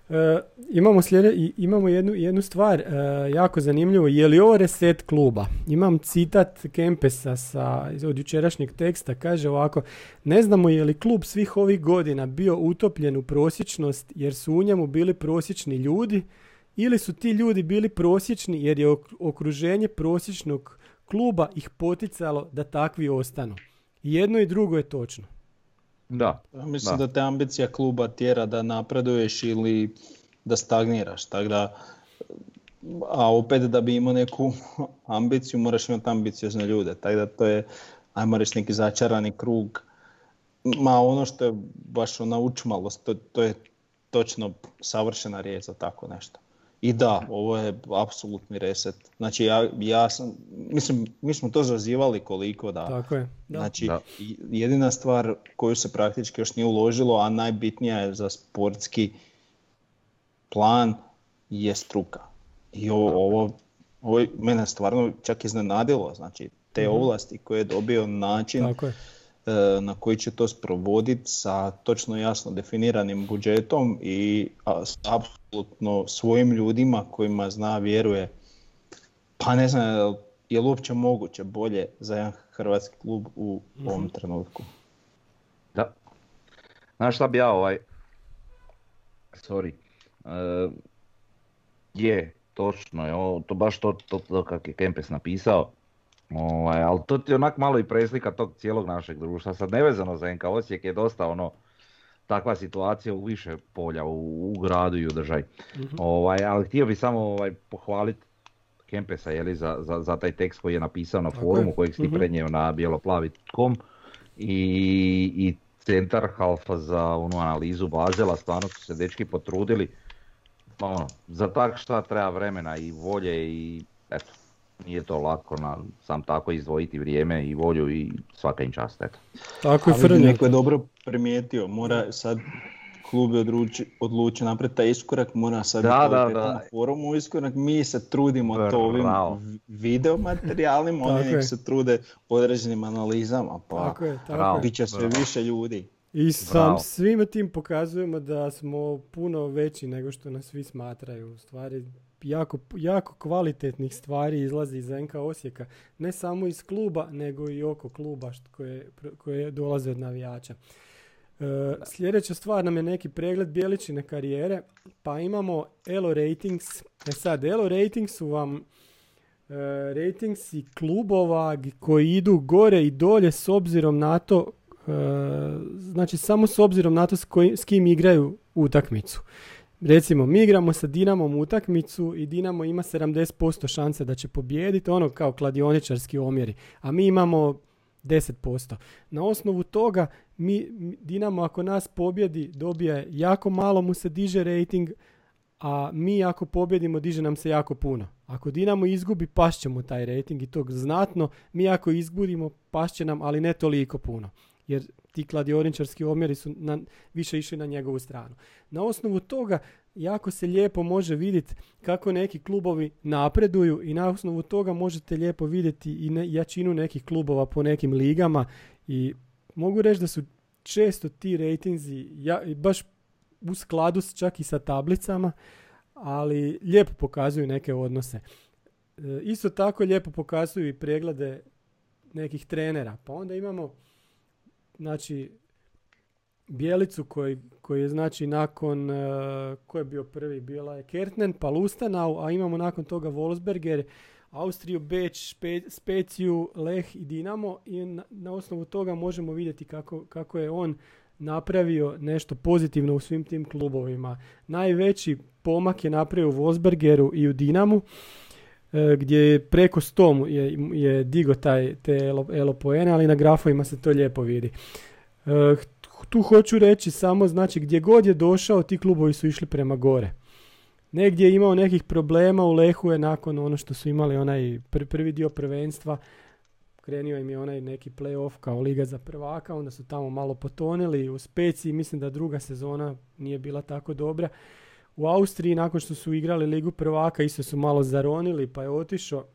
E, imamo, slijede, i- imamo jednu, jednu stvar, e, jako zanimljivo, je li ovo reset kluba? Imam citat Kempesa sa, od jučerašnjeg teksta, kaže ovako, ne znamo je li klub svih ovih godina bio utopljen u prosječnost jer su u njemu bili prosječni ljudi ili su ti ljudi bili prosječni jer je ok- okruženje prosječnog kluba ih poticalo da takvi ostanu. Jedno i drugo je točno. Da. Mislim Da. da. te ambicija kluba tjera da napreduješ ili da stagniraš, tako da a opet da bi imao neku ambiciju moraš imati ambiciozne ljude, tako da to je ajmo reći neki začarani krug. Ma ono što je baš ona učmalost, to, to je točno savršena riječ za tako nešto. I da, ovo je apsolutni reset. Znači ja, ja sam, mislim, mi smo to zazivali koliko da, Tako je. Da. Znači, Da. jedina stvar koju se praktički još nije uložilo, a najbitnija je za sportski plan, je struka. I ovo, ovo, ovo mene stvarno čak iznenadilo, znači te ovlasti koje je dobio način Tako je. E, na koji će to sprovoditi sa točno jasno definiranim budžetom i s apsolutno svojim ljudima kojima zna, vjeruje. Pa ne znam, je li uopće moguće bolje za jedan hrvatski klub u ovom trenutku? Da. Znaš šta bi ja ovaj... Sorry. E, je, točno je, to baš to, to, to kak je Kempes napisao. Ovaj, ali to ti je onak malo i preslika tog cijelog našeg društva. Sad nevezano za NK Osijek je dosta ono, takva situacija u više polja, u, u gradu i u državi. Ovaj, ali htio bi samo ovaj, pohvaliti Kempesa jeli, za, za, za taj tekst koji je napisao na Tako forumu je. kojeg si Mhm. prenio na bijeloplavi.com i, i centar Halfa za onu analizu Bazela, stvarno su se dečki potrudili. Ono, za tak šta treba vremena i volje i eto, nije to lako na sam tako izdvojiti vrijeme i volju i svaka im čast, eto. Tako je neko je dobro primijetio, mora sad klub je odluči, odlučio napraviti taj iskorak, mora sad Da, da, da. na forumu iskorak, mi se trudimo to ovim Bravo. vi- video materijalima, Tako oni nek se trude određenim analizama, pa Tako je, tako bravo. bit će sve Bravo. više ljudi. I sam Bravo. svima tim pokazujemo da smo puno veći nego što nas svi smatraju. U stvari, jako, jako kvalitetnih stvari izlazi iz NK Osijeka. Ne samo iz kluba, nego i oko kluba št- koje, koje dolaze od navijača. E, sljedeća stvar nam je neki pregled Bjeličine karijere. Pa imamo Elo Ratings. E sad, Elo Ratings su vam e, ratingsi klubova koji idu gore i dolje s obzirom na to e, znači samo s obzirom na to s kim igraju utakmicu. Recimo, mi igramo sa Dinamom utakmicu i Dinamo ima 70% šanse da će pobijediti, ono kao kladioničarski omjeri, a mi imamo 10%. Na osnovu toga, mi, Dinamo ako nas pobjedi, dobije jako malo mu se diže rating, a mi ako pobjedimo, diže nam se jako puno. Ako Dinamo izgubi, pašće mu taj rating i to znatno. Mi ako izgubimo, pašće nam, ali ne toliko puno. Jer ti kladioničarski omjeri su na, više išli na njegovu stranu. Na osnovu toga jako se lijepo može vidjeti kako neki klubovi napreduju i na osnovu toga možete lijepo vidjeti i ne, jačinu nekih klubova po nekim ligama i mogu reći da su često ti rejtinzi ja, baš u skladu čak i sa tablicama, ali lijepo pokazuju neke odnose. E, isto tako lijepo pokazuju i preglede nekih trenera. Pa onda imamo znači Bijelicu koji, koji je znači nakon, e, ko je bio prvi, bila je Kertnen, pa Lustenau, a imamo nakon toga Wolfsberger, Austriju, Beč, Spe- Speciju, Leh i Dinamo i na, na osnovu toga možemo vidjeti kako, kako je on napravio nešto pozitivno u svim tim klubovima. Najveći pomak je napravio u Wolfsbergeru i u Dinamu, gdje je preko 100 mu je, je digo taj, te elo, elo poene, ali na grafovima se to lijepo vidi. E, tu hoću reći samo, znači gdje god je došao, ti klubovi su išli prema gore. Negdje je imao nekih problema, u Lehu je nakon ono što su imali onaj pr- prvi dio prvenstva, krenio im je onaj neki playoff kao liga za prvaka, onda su tamo malo potonili, u Speciji mislim da druga sezona nije bila tako dobra. U Austriji nakon što su igrali ligu prvaka isto su malo zaronili pa je otišao.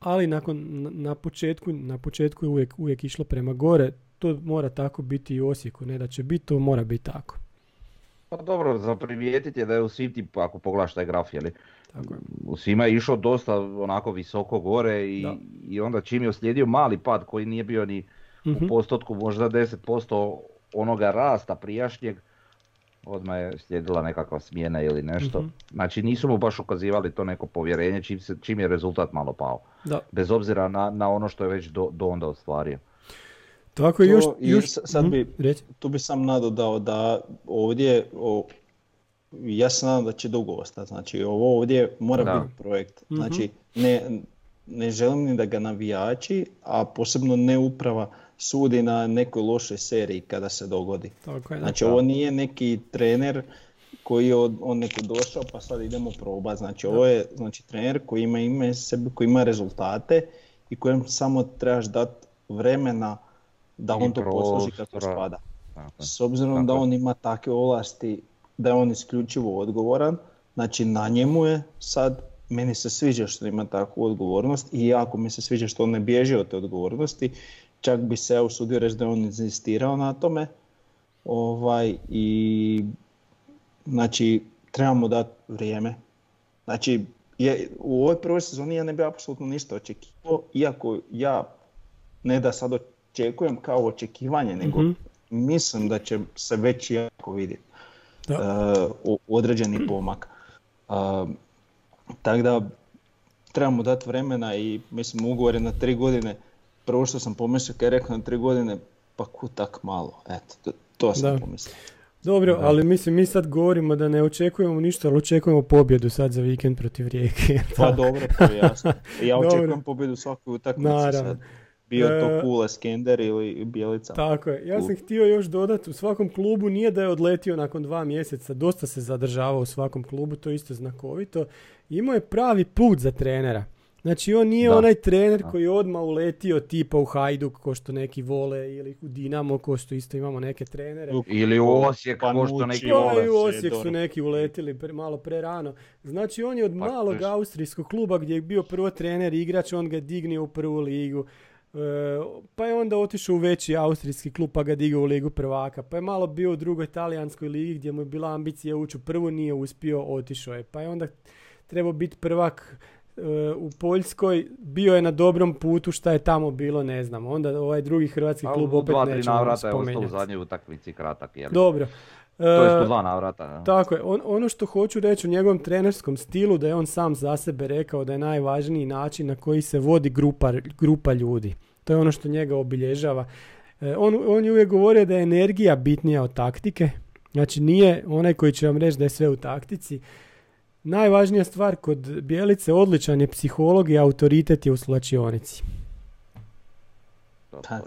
Ali nakon, na, na početku, na početku je uvijek, uvijek išlo prema gore. To mora tako biti i u Osijeku, ne da će biti, to mora biti tako. Pa dobro, za primijetiti je da je u svim tim, ako pogledaš taj graf, jeli, Tako je. u svima je išao dosta onako visoko gore i, i onda čim je uslijedio mali pad koji nije bio ni Mhm. u postotku možda 10% onoga rasta prijašnjeg, odmah je slijedila nekakva smjena ili nešto. Mhm. Znači nisu mu baš ukazivali to neko povjerenje čim, se, čim je rezultat malo pao. Da. Bez obzira na, na ono što je već do, do onda ostvario. Tako je To još, još sad Mhm, bi- reci. Tu bi sam nadodao da ovdje, o, ja se nadam da će dugo ostati, znači ovo ovdje mora Da. biti projekt. Mhm. Znači ne, ne želim ni da ga navijači, a posebno ne uprava sudi na nekoj lošoj seriji kada se dogodi. Tako je. Znači ovo nije neki trener koji je od, on neko došao pa sad idemo probati. Znači ovo je znači, trener koji ima ime sebe, koji ima rezultate i kojem samo trebaš dati vremena da I on to posloži kako spada. Tako. S obzirom Tako da on ima takve ovlasti da je on isključivo odgovoran, znači na njemu je sad, meni se sviđa što ima takvu odgovornost i jako mi se sviđa što on ne bježi od te odgovornosti, čak bi se ja usudio reći da je on inzistirao na tome. Ovaj, I znači trebamo dati vrijeme. Znači je, u ovoj prvoj sezoni ja ne bi apsolutno ništa očekivao, iako ja ne da sad očekujem kao očekivanje, nego Mhm. mislim da će se već jako vidjeti Da. uh, određeni pomak. Uh, Tako da trebamo dati vremena i mislim ugovor je na tri godine. Prvo što sam pomislio kad je rekao na tri godine, pa ku tak malo. Eto, to, to sam Da. pomislio. Dobro, ali mislim mi sad govorimo da ne očekujemo ništa, ali očekujemo pobjedu sad za vikend protiv Rijeke. Pa dobro, to je jasno. Ja Dobro. očekujem pobjedu svakoj utakmici sad. Bio to E, Kule, Skender ili Bjelica. Tako je. Ja sam htio još dodati, u svakom klubu nije da je odletio nakon dva mjeseca, dosta se zadržavao u svakom klubu, to je isto znakovito. Imao je pravi put za trenera. Znači on nije Da. onaj trener Da. koji je odmah uletio tipa u Hajduk ko što neki vole ili u Dinamo ko što isto imamo neke trenere. Ili u Osijek, ko što neki Pa vole. i u Osijek su neki uletili pre- malo prerano. Znači on je od Pa, malog austrijskog kluba gdje je bio prvo trener igrač, on ga je dignio u prvu ligu. E, pa je onda otišao u veći austrijski klub pa ga digao u ligu prvaka. Pa je malo bio u drugoj talijanskoj ligi gdje mu je bila ambicija ući u prvu, nije uspio, otišao je. Pa je onda trebao biti prvak u Poljskoj, bio je na dobrom putu, šta je tamo bilo, ne znam. Onda ovaj drugi hrvatski A klub u opet dva, tri nećemo navrata je ostao u zadnjoj utakmici kratak, jel? Dobro. To jest E, dva navrata. ja. tako je. On, ono što hoću reći u njegovom trenerskom stilu, da je on sam za sebe rekao da je najvažniji način na koji se vodi grupa, grupa ljudi. To je ono što njega obilježava. E, on, on je uvijek govorio da je energija bitnija od taktike. Znači nije onaj koji će vam reći da je sve u taktici. Najvažnija stvar kod Bijelice, odličan je psiholog i autoritet je u slačionici. Pa.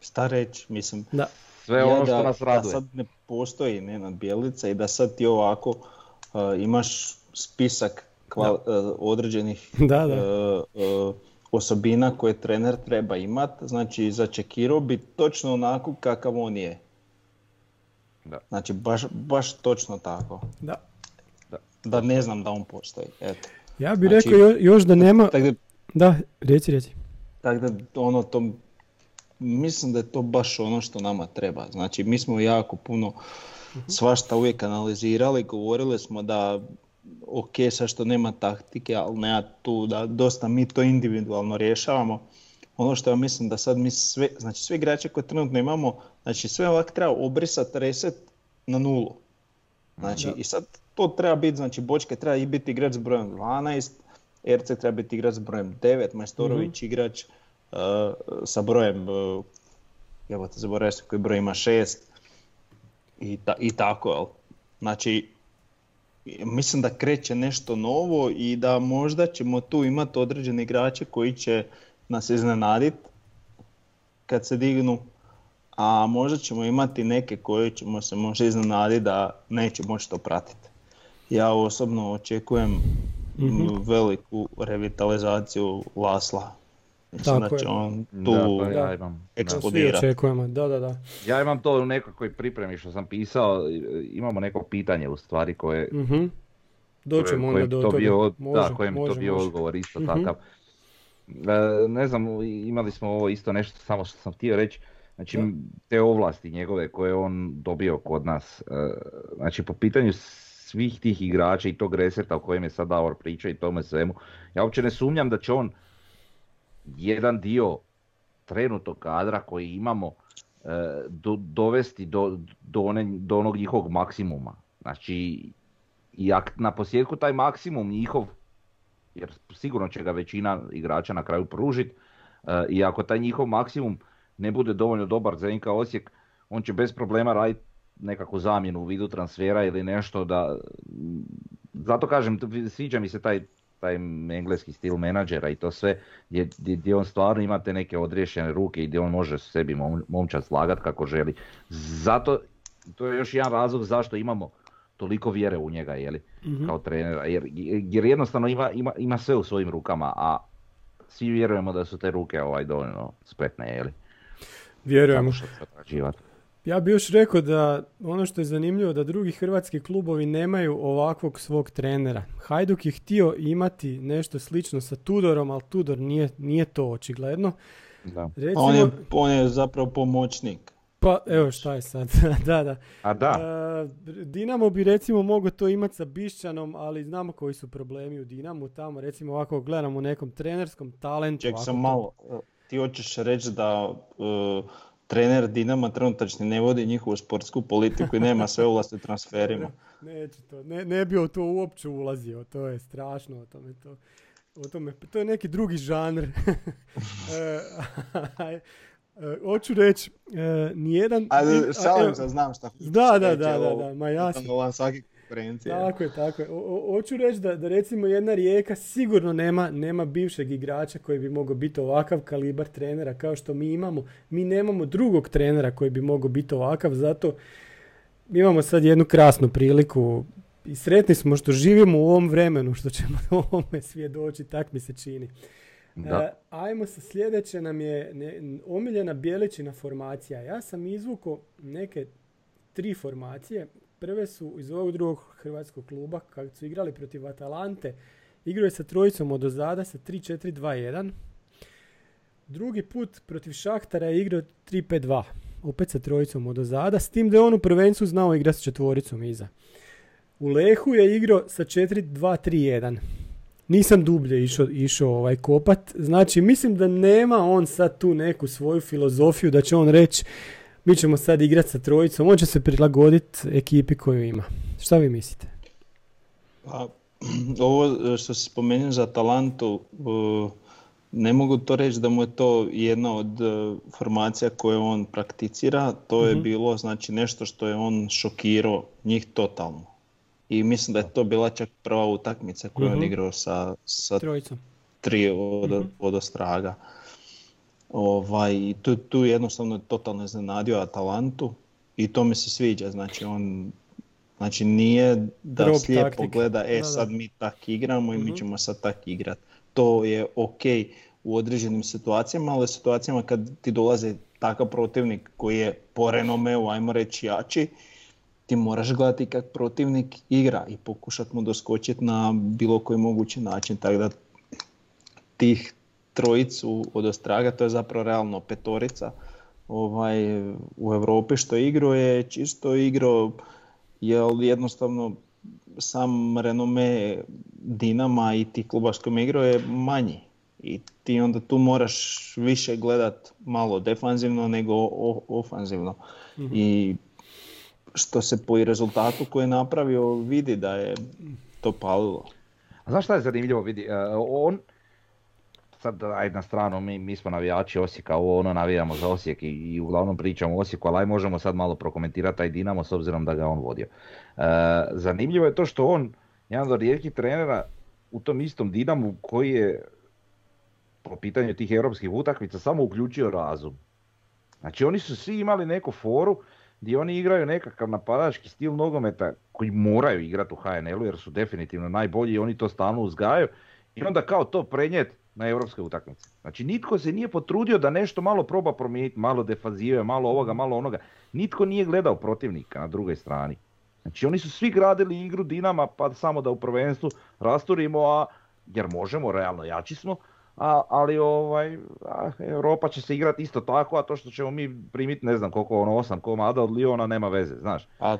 Šta reći, mislim, Da. Sve ja ono što da, nas da raduje. sad ne postoji Nenad Bjelica i da sad ti ovako uh, imaš spisak kval- uh, određenih Da, da. uh, uh, osobina koje trener treba imat, znači začekirao bi točno onako kakav on je. Da. Znači baš, baš točno tako. da. Da ne znam da on postoji. Eto. Ja bih Znači- rekao jo- još da nema... Tako da, Da, reci, reci. tak da ono to, mislim da je to baš ono što nama treba. Znači mi smo jako puno svašta uvijek analizirali, govorili smo da ok sad što nema taktike, ali nema tu da dosta mi to individualno rješavamo. Ono što ja mislim da sad mi sve, znači sve igrače koje trenutno imamo, znači sve ovak treba obrisati, reset na nulu. Znači i sad to treba biti, znači Bočke treba i biti igrač s brojem 12, Erce treba biti igrač s brojem 9, Majstorović igrač uh, sa brojem, uh, evo te zaboravio sam koji broj ima 6 i, ta- i tako, jel? Znači, mislim da kreće nešto novo i da možda ćemo tu imati određene igrače koji će nas iznenaditi kad se dignu, a možda ćemo imati neke koje ćemo se možda iznenaditi da neće moći to pratiti. Ja osobno očekujem Mhm. m, veliku revitalizaciju Lasla. Mislim Tako da će je. on tu Da, to ja imam. da. Očekujemo, da, da, da. Ja imam to u nekakvoj pripremi što sam pisao, imamo neko pitanje u stvari koje, Mhm. Doćemo onda do to toga. bio, Može, da, kojem može, to bio može. odgovor isto Mhm. takav. E, ne znam, imali smo ovo isto nešto, samo što sam htio reći, znači Da. te ovlasti njegove koje je on dobio kod nas, e, znači po pitanju svih tih igrača i tog reseta o kojem je sad Davor priča i tome svemu, ja uopće ne sumnjam da će on jedan dio trenutnog kadra koji imamo e, do, dovesti do, do, one, do onog njihovog maksimuma. Znači, i ak na posljedku taj maksimum njihov, jer sigurno će ga većina igrača na kraju pružit, e, i ako taj njihov maksimum ne bude dovoljno dobar za NK Osijek, on će bez problema raditi nekakvu zamjenu u vidu transfera ili nešto da... Zato kažem, sviđa mi se taj, taj engleski stil menadžera i to sve, gdje, gdje, on stvarno ima te neke odriješene ruke i gdje on može sebi mom, momčad slagat kako želi. Zato, to je još jedan razlog zašto imamo toliko vjere u njega, jeli, kao trenera, jer, jer jednostavno ima, ima, ima sve u svojim rukama, a svi vjerujemo da su te ruke ovaj dovoljno spretne, jeli, Vjerujemo. što. Ja bih još rekao da ono što je zanimljivo da drugi hrvatski klubovi nemaju ovakvog svog trenera. Hajduk je htio imati nešto slično sa Tudorom, ali Tudor nije, nije to očigledno. Da. Recimo, On je, on je zapravo pomoćnik. pa evo šta je sad. da, da. A da, E, Dinamo bi recimo mogao to imati sa Bišćanom, ali znamo koji su problemi u Dinamu tamo. Recimo ovako gledamo u nekom trenerskom talentu. Ček sam to- malo, e, ti hoćeš reći da e, trener Dinama trenutačni ne vodi njihovu sportsku politiku i nema sve ovlasti u transferima. Neću to, ne, ne bi u to uopće ulazio, to je strašno o tome to. O tome, to je neki drugi žanr. E, e, hoću reći, e, nijedan... Ali šalim se, znam šta Da, da, da, da, ma jasno. Konkurencije. Tako je, tako je. O- hoću reći da, da recimo jedna rijeka sigurno nema, nema bivšeg igrača koji bi mogao biti ovakav kalibar trenera kao što mi imamo. Mi nemamo drugog trenera koji bi mogao biti ovakav, zato imamo sad jednu krasnu priliku i sretni smo što živimo u ovom vremenu, što ćemo ovome svjedočiti, tak mi se čini. Da. E, ajmo sa sljedeće nam je ne, omiljena bijeličina formacija. Ja sam izvukao neke tri formacije. Prve su iz ovog drugog hrvatskog kluba, kad su igrali protiv Atalante, igraju sa trojicom od ozada sa 3-4-2-1. Drugi put protiv Šahtara je igrao 3-5-2, opet sa trojicom od ozada, s tim da je on u prvencu znao igrati s četvoricom iza. U Lehu je igrao sa 4-2-3-1. Nisam dublje išao, išao ovaj kopat. Znači, mislim da nema on sad tu neku svoju filozofiju da će on reći mi ćemo sad igrati sa trojicom. On će se prilagoditi ekipi koju ima. Šta vi mislite? Pa, ovo što se spomenuo za Atalantu, uh, ne mogu to reći da mu je to jedna od uh, formacija koje on prakticira. To je Mhm. bilo znači nešto što je on šokirao njih totalno. I mislim da je to bila čak prva utakmica koju Mhm. on igrao sa, sa Trojicom. tri od, Mhm. od Ostraga. Ovaj, tu, tu jednostavno totalno iznenadio Atalantu i to mi se sviđa. Znači on znači nije da Drop slijepo taktik. gleda e Da, da. sad mi tak igramo i Mhm. mi ćemo sad tak igrat. To je ok u određenim situacijama, ali situacijama kad ti dolazi takav protivnik koji je po renomeu, ajmo reći jači, ti moraš gledati kako protivnik igra i pokušat mu doskočiti na bilo koji mogući način. Tako da tih trojicu od Ostraga, to je zapravo realno petorica ovaj, u Europi što je igrao je čisto igrao jer jednostavno sam renome Dinama i ti kluba s kojim je manji. I ti onda tu moraš više gledat malo defanzivno nego o- ofanzivno. I što se po i rezultatu koji je napravio vidi da je to palilo. A znaš šta je zanimljivo, vidi, e, on, sad aj na stranu, mi, mi smo navijači Osijeka, ovo ono navijamo za Osijek i, i uglavnom pričamo o Osijeku, ali aj možemo sad malo prokomentirati taj Dinamo s obzirom da ga on vodio. E, zanimljivo je to što on, jedan od rijetkih trenera u tom istom Dinamu koji je po pitanju tih europskih utakmica samo uključio razum. Znači oni su svi imali neku foru gdje oni igraju nekakav napadački stil nogometa koji moraju igrati u HNL-u jer su definitivno najbolji i oni to stalno uzgajaju i onda kao to prenijet na europske utakmice. Znači nitko se nije potrudio da nešto malo proba promijeniti, malo defazije, malo ovoga, malo onoga. Nitko nije gledao protivnika na drugoj strani. Znači oni su svi gradili igru Dinama pa samo da u prvenstvu rasturimo, a jer možemo, realno jači smo, a, ali ovaj, a, Europa će se igrati isto tako, a to što ćemo mi primiti ne znam koliko ono osam komada od Liona nema veze, znaš. A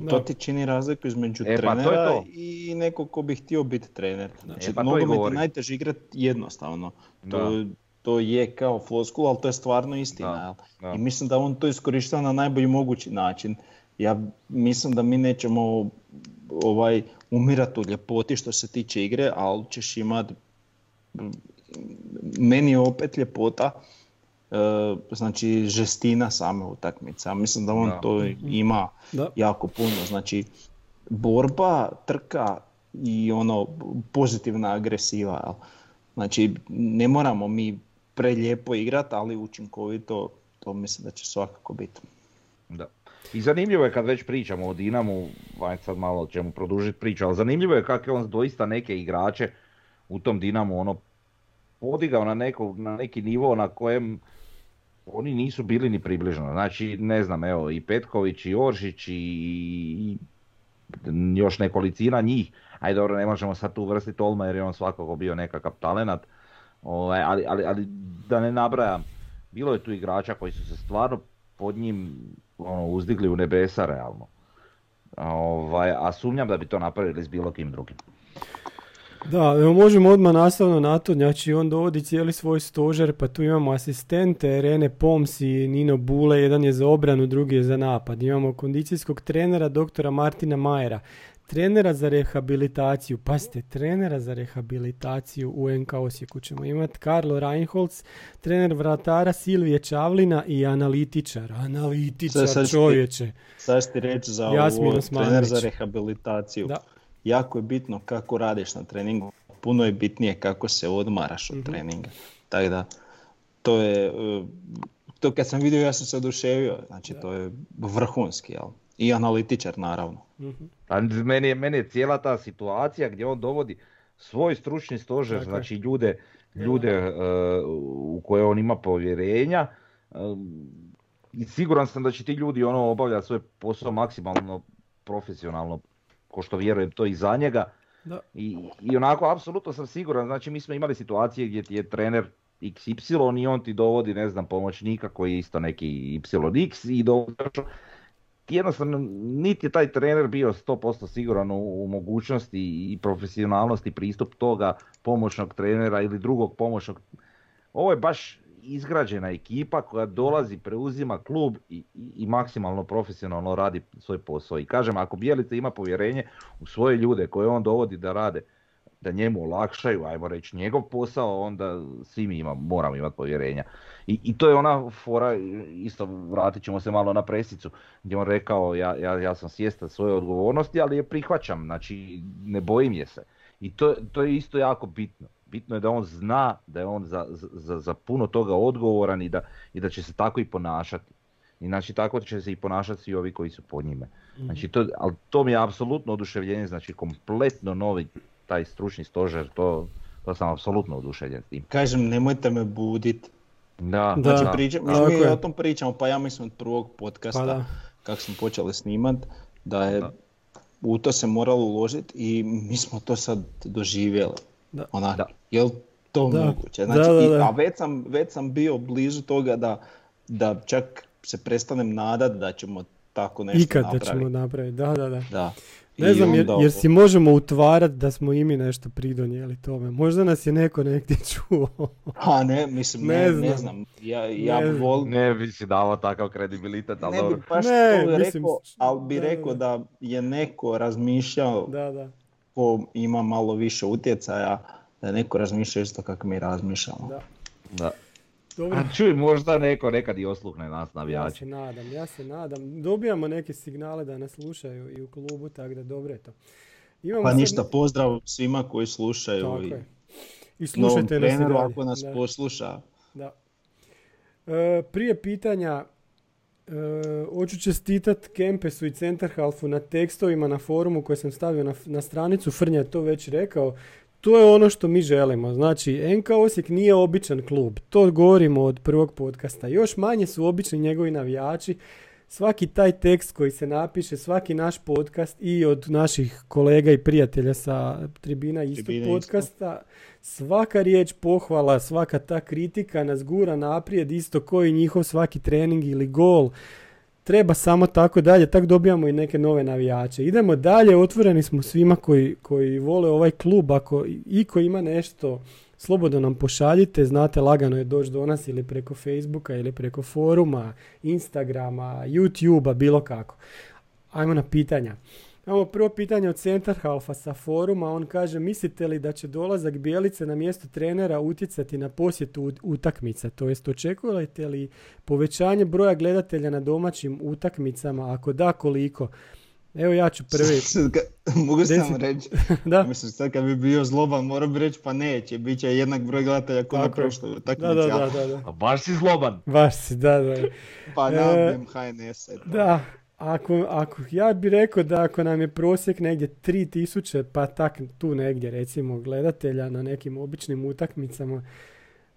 Da. to ti čini razliku između E, pa to je trenera to. i nekog ko bi htio biti trener. Znači, E, pa to nogomet je najteže igrati jednostavno. To, to je kao floskula, ali to je stvarno istina. Da, da. I mislim da on to iskoristava na najbolji mogući način. Ja mislim da mi nećemo ovaj, umirati u ljepoti što se tiče igre, ali ćeš imat meni je opet ljepota znači žestina same utakmice. Ja mislim da on Da. to ima Da. jako puno. Znači borba, trka i ono pozitivna agresiva. Jel? Znači ne moramo mi prelijepo igrati, ali učinkovito to mislim da će svakako biti. Da. I zanimljivo je kad već pričamo o Dinamu, aj sad malo ćemo produžiti priču, ali zanimljivo je kako je on doista neke igrače u tom Dinamu ono podigao na, neko, na neki nivo na kojem oni nisu bili ni približno. Znači, ne znam, evo, i Petković, i Oršić, i, i još nekolicina njih. Ajde, dobro, ne možemo sad tu uvrstiti Olma jer je on svakako bio nekakav talenat. Ovaj, ali, ali, ali da ne nabrajam, bilo je tu igrača koji su se stvarno pod njim ono, uzdigli u nebesa realno. Ovaj, a sumnjam da bi to napravili s bilo kim drugim. Da, evo možemo odmah nastavno na to, znači on dovodi cijeli svoj stožer, pa tu imamo asistente, Rene Poms i Nino Bule, jedan je za obranu, drugi je za napad. Imamo kondicijskog trenera, doktora Martina Majera, trenera za rehabilitaciju, pazite, trenera za rehabilitaciju u NK Osijeku ćemo imati Karlo Reinholz, trener vratara Silvije Čavlina i analitičar, analitičar Sad- sad ti- čovječe. Sad ti reći za ovo trener za rehabilitaciju. Da. Jako je bitno kako radiš na treningu, puno je bitnije kako se odmaraš od treninga. Tako da, to je, e, to kad sam vidio ja sam se oduševio, znači to je vrhunski, jel? I analitičar naravno. Pa meni je, meni je cijela ta situacija gdje on dovodi svoj stručni stožer, Tako je. znači ljude, ljude e, u koje on ima povjerenja. e, I siguran sam da će ti ljudi ono obavljati svoj posao maksimalno profesionalno, ko što vjerujem to i za njega. Da. I, I onako, apsolutno sam siguran, znači mi smo imali situacije gdje ti je trener XY i on ti dovodi, ne znam, pomoćnika koji je isto neki YX i dovodi jednostavno niti je taj trener bio 100% siguran u, u mogućnosti i profesionalnosti pristup toga pomoćnog trenera ili drugog pomoćnog. Ovo je baš izgrađena ekipa koja dolazi, preuzima klub i, i, i maksimalno profesionalno radi svoj posao. I kažem, ako Bjelica ima povjerenje u svoje ljude koje on dovodi da rade, da njemu olakšaju, ajmo reći, njegov posao, onda svi mi ima, moramo imati povjerenja. I, I to je ona fora, isto vratit ćemo se malo na presicu, gdje on rekao ja, ja, ja sam svjestan svoje odgovornosti, ali je prihvaćam, znači ne bojim je se. I to, to je isto jako bitno. Bitno je da on zna da je on za, za, za puno toga odgovoran i da, i da će se tako i ponašati. I znači tako će se i ponašati svi ovi koji su pod njime. Znači to, ali to mi je apsolutno oduševljenje, znači kompletno novi taj stručni stožer, to, to sam apsolutno oduševljen s tim. Kažem, nemojte me budit. Da, Da. Znači, pričam, mi, mi o tom pričamo, pa ja mislim od prvog podcasta, Pa kako smo počeli snimat, da je Da. U to se moralo uložiti i mi smo to sad doživjeli. Da. Onak, Da. jel to Da. moguće? Da, Znači, da, i- da. a već sam, već sam bio blizu toga da, da čak se prestanem nadat da ćemo tako nešto Ikad da napraviti. ćemo napraviti, da, da, da. Da. Ne znam, jer, jer si možemo utvarat da smo i mi nešto pridonijeli tome. Možda nas je neko negdje čuo. A ne, mislim, Ne ne, znam. ne znam. Ja, ja Ne bi vol- Ne bi si davao takav kredibilitet, ali ne bi dobro. baš Ne, to mislim, rekao, ali bi da, rekao da. da je neko razmišljao Da, da, ko ima malo više utjecaja, da je neko razmišlja isto kako mi razmišljamo. da. Da. Dobro, A čuj, možda neko nekad i osluhne nas ja navijači. se nadam, ja se nadam. Dobijamo neke signale da nas slušaju i u klubu, tako da dobro je to. Imamo Pa sad- ništa, pozdrav svima koji slušaju Tako i je. I novom slušajte nas i treneru dalje. ako nas Da. posluša. Da. E, prije pitanja, e, hoću čestitat Kempesu i Centerhalfu na tekstovima na forumu koje sam stavio na, na stranicu, Frnja je to već rekao, to je ono što mi želimo. Znači, NK Osijek nije običan klub, to govorimo od prvog podcasta. Još manje su obični njegovi navijači, svaki taj tekst koji se napiše, svaki naš podcast i od naših kolega i prijatelja sa tribina istog Tribine isto. podcasta, svaka riječ pohvala, svaka ta kritika nas gura naprijed, isto koji njihov svaki trening ili gol. Treba samo tako dalje, tako dobijamo i neke nove navijače. Idemo dalje, otvoreni smo svima koji, koji vole ovaj klub, ako i ko ima nešto, slobodno nam pošaljite, znate lagano je doći do nas ili preko Facebooka ili preko foruma, Instagrama, YouTubea, bilo kako. Ajmo na pitanja. Imamo prvo pitanje od Centar Halfa sa foruma. On kaže, mislite li da će dolazak Bijelice na mjesto trenera utjecati na posjetu ut- utakmica? To jest, očekujete li povećanje broja gledatelja na domaćim utakmicama? Ako da, koliko? Evo ja ću prvi. Mogu Desi- sam reći, da, mislim sad kad bi bio zloban morao bi reći pa neće, bit će jednak broj gledatelja kao na prošloj utakmici, da, da, da, da, da. A baš si zloban. Baš si, da, da. pa E, nabijem HNS. Da, ako, ako, ja bih rekao da ako nam je prosjek negdje 3000, pa tak tu negdje recimo gledatelja na nekim običnim utakmicama,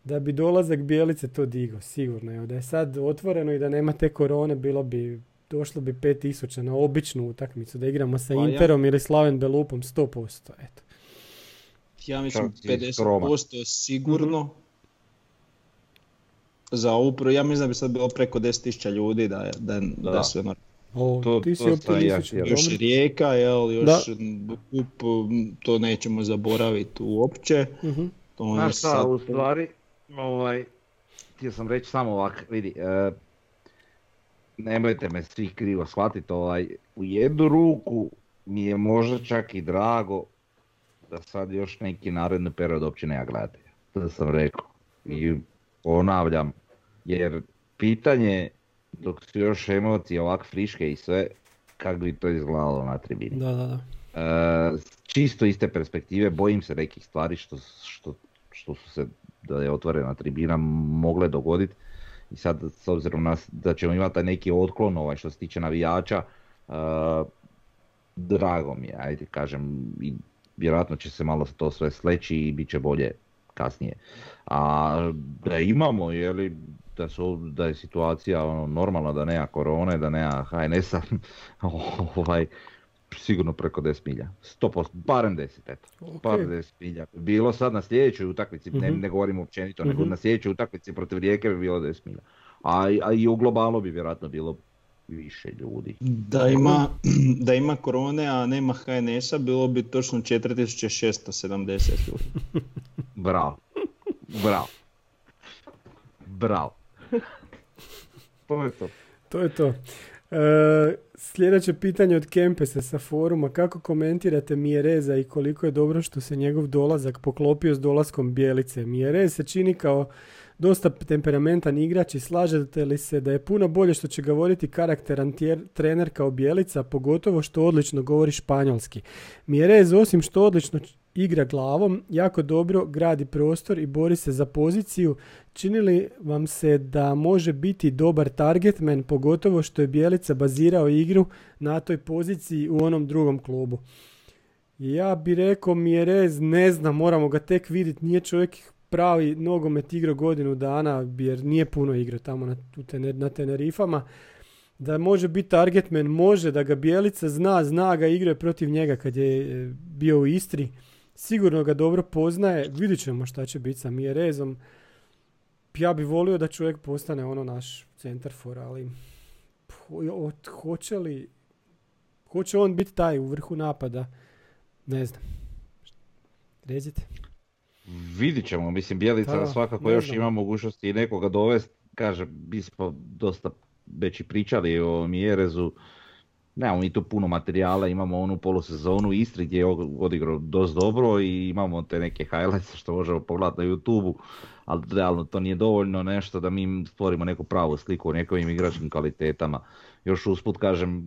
da bi dolazak Bijelice to digo, sigurno. Evo, da je sad otvoreno i da nema te korone, bilo bi, došlo bi 5000 na običnu utakmicu, da igramo sa Pa ja- Interom ili Slaven Belupom 100%. Eto. Ja mislim Čak i skroma. 50% sigurno. Za ovu ja mislim da bi sad bilo preko 10.000 ljudi da je, da, da. Da. je sve normalno. O, To- ti si to optimističan, Još Rijeka, jel, još Da. m, to nećemo zaboraviti uopće. Mhm. To je Znaš šta, sad- u stvari, ovaj, htio sam reći samo ovak, vidi, e, nemojte me svi krivo shvatiti, ovaj, u jednu ruku mi je možda čak i drago da sad još neki naredni period uopće nema gledatelja. To sam rekao. I ponavljam, jer pitanje dok su još emocije ovak friške i sve, kako bi to izgledalo na tribini. Da, da, da. E, čisto iste perspektive, bojim se nekih stvari što, što, što su se, da je otvorena tribina, mogle dogoditi. I sad, s obzirom na, da ćemo imati taj neki otklon ovaj, što se tiče navijača, drago mi je, ajde kažem, i vjerojatno će se malo to sve sleći i bit će bolje kasnije. A da imamo, je li, da, su, da je situacija ono, normalna, da nema korone, da nema HNS-a, ovaj, sigurno preko 10 milja. 100%, barem 10, eto. Okay. Barem 10 milja. Bilo sad na sljedećoj utakmici, ne, mhm. ne govorim općenito, nego mhm. na sljedećoj utakmici protiv Rijeke bi bilo 10 milja. A, a i u globalu bi vjerojatno bilo više ljudi. Da ima, da ima korone, a nema HNS-a, bilo bi točno 4670 ljudi. Bravo. Bravo. Bravo. To je to. To je to. E, sljedeće pitanje od Kempesa sa foruma. Kako komentirate Mjereza i koliko je dobro što se njegov dolazak poklopio s dolaskom Bijelice? Mjerez se čini kao dosta temperamentan igrač i slažete li se da je puno bolje što će ga voditi karakteran trener kao Bijelica, pogotovo što odlično govori španjolski. Mjerez osim što odlično igra glavom, jako dobro gradi prostor i bori se za poziciju. Čini li vam se da može biti dobar targetman, pogotovo što je Bijelica bazirao igru na toj poziciji u onom drugom klubu? Ja bi rekao Mjerez, ne znam, moramo ga tek vidjeti, nije čovjek pravi nogomet igrao godinu dana, jer nije puno igrao tamo na, na Tenerifama. Da može biti targetman, može da ga Bijelica zna, zna ga igrao protiv njega kad je e, bio u Istri. Sigurno ga dobro poznaje, vidjet ćemo šta će biti sa Mjerezom. Ja bi volio da čovjek postane ono naš centar for, ali hoće li hoće on biti taj u vrhu napada, ne znam. Rezite. Vidit ćemo, mislim Bjelica svakako još ima mogućnosti i nekoga dovesti, kaže, mi smo dosta već i pričali o Mjerezu, nemamo mi tu puno materijala, imamo onu polusezonu Istri gdje je odigrao dosta dobro i imamo te neke highlights što možemo pogledati na youtube ali realno to nije dovoljno nešto da mi stvorimo neku pravu sliku o nekovim igračkim kvalitetama. Još usput kažem,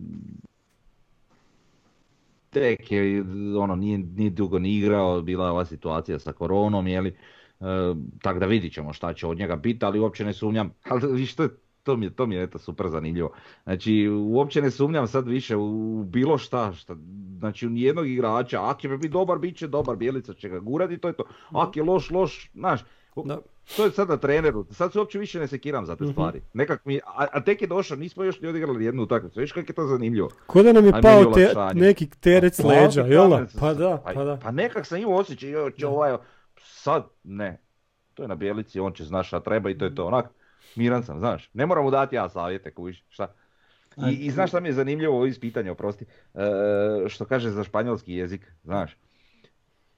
tek je, ono, nije, nije dugo ni igrao, bila je ova situacija sa koronom, jeli, e, tako da vidit ćemo šta će od njega biti, ali uopće ne sumnjam, ali što to mi je, to mi je eto super zanimljivo. Znači, uopće ne sumnjam sad više u bilo šta, šta znači u nijednog igrača, ako će biti dobar, bit će dobar, Bijelica će ga gurati, to je to, ako je loš, loš, znaš, da. To je sad na treneru, sad se uopće više ne sekiram za te mhm. stvari. Nekak mi, a, a, tek je došao, nismo još ni odigrali jednu utakmicu, viš kako je to zanimljivo. Ko da nam je pao te, neki teret s leđa, jel da? Pa da, pa, pa da. Pa nekak sam imao osjećaj, jo, će ovaj, sad ne. To je na bijelici, on će znaš šta treba i to je to, onak, miran sam, znaš. Ne moram mu dati ja savjete, kuviš, šta. I, I znaš šta mi je zanimljivo iz pitanja, oprosti, e, što kaže za španjolski jezik, znaš.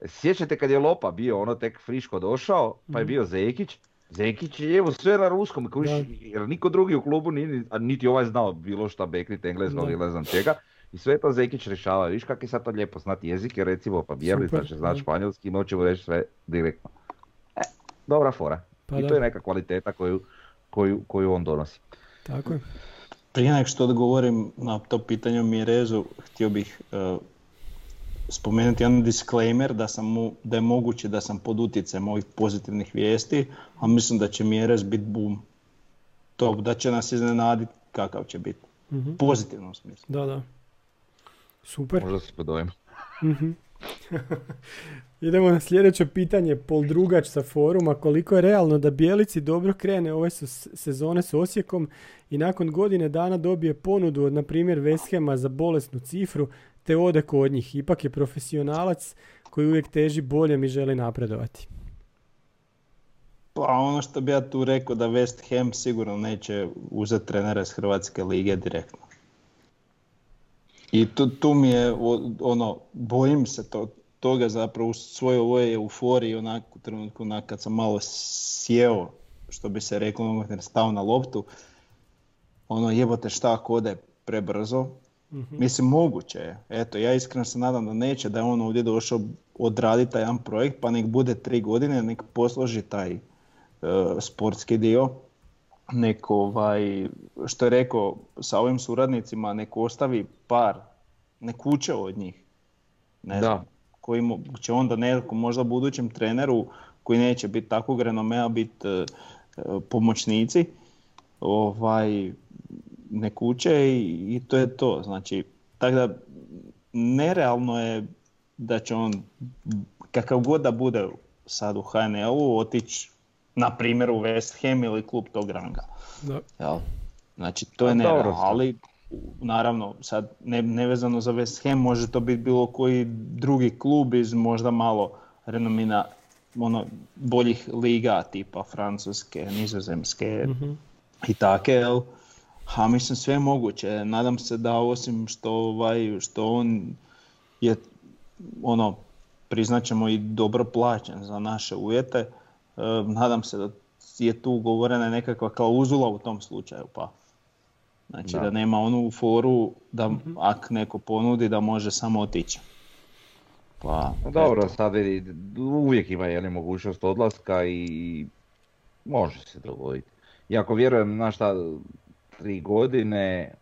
Sjećate kad je Lopa bio ono tek friško došao, pa je mhm. bio Zekić. Zekić je evo sve na ruskom, jer niko drugi u klubu a niti ovaj znao bilo šta bekrit engleskog ili ne znam čega. I sve to Zekić rješava. Viš kak je sad to lijepo znati jezike, recimo pa Bjelica će znati španjolski, moćemo reći sve direktno. E, dobra fora. Pa I to je neka kvaliteta koju, koju, koju on donosi. Tako je. Prije nek što odgovorim na to pitanje o Mirezu, htio bih uh, spomenuti jedan disclaimer da, sam mu, da je moguće da sam pod utjecajem ovih pozitivnih vijesti, a mislim da će Mjerez biti boom. To, da će nas iznenaditi kakav će biti. mm Pozitivnom smislu. Da, da. Super. Možda se podojimo. Mhm. Idemo na sljedeće pitanje, Pol Drugač sa foruma, koliko je realno da Bijelici dobro krene ove sezone s Osijekom i nakon godine dana dobije ponudu od, na primjer, Veshema za bolesnu cifru, te ode kod njih. Ipak je profesionalac koji uvijek teži boljem i želi napredovati. Pa ono što bi ja tu rekao da West Ham sigurno neće uzeti trenera iz Hrvatske lige direktno. I tu, tu mi je, ono, bojim se to, toga zapravo u svojoj ovoj euforiji, onako u trenutku onak, kad sam malo sjeo, što bi se reklo, ono, stao na loptu, ono jebote šta ako ode prebrzo, mm Mislim, moguće je. Eto, ja iskreno se nadam da neće, da je on ovdje došao odraditi taj jedan projekt, pa nek bude tri godine, nek posloži taj e, sportski dio, nek ovaj, što je rekao sa ovim suradnicima, nek ostavi par, nek uče od njih. Ne znam, koji će onda nekom možda budućem treneru koji neće biti takvog renomea, biti e, pomoćnici, ovaj, ne kuće i, i to je to. Znači, Tako da, nerealno je da će on, kakav god da bude sad u HNL-u, otići, na primjer, u West Ham ili klub tog ranga. Da. Jel? Znači, to je Pa nerealno, sad. ali naravno, sad ne, nevezano za West Ham, može to biti bilo koji drugi klub iz možda malo renomina ono, boljih liga, tipa Francuske, Nizozemske i take, jel? Ha, mislim, sve je moguće. Nadam se da osim što, ovaj, što on je, ono, priznaćemo i dobro plaćen za naše uvjete, nadam se da je tu ugovorena nekakva klauzula u tom slučaju, pa. Znači da, Da. nema onu foru da ak neko ponudi da može samo otići. Pa, No Dobro, sad vidi, uvijek ima jedne mogućnost odlaska i može se dogoditi. Iako vjerujem, na šta, tri godine,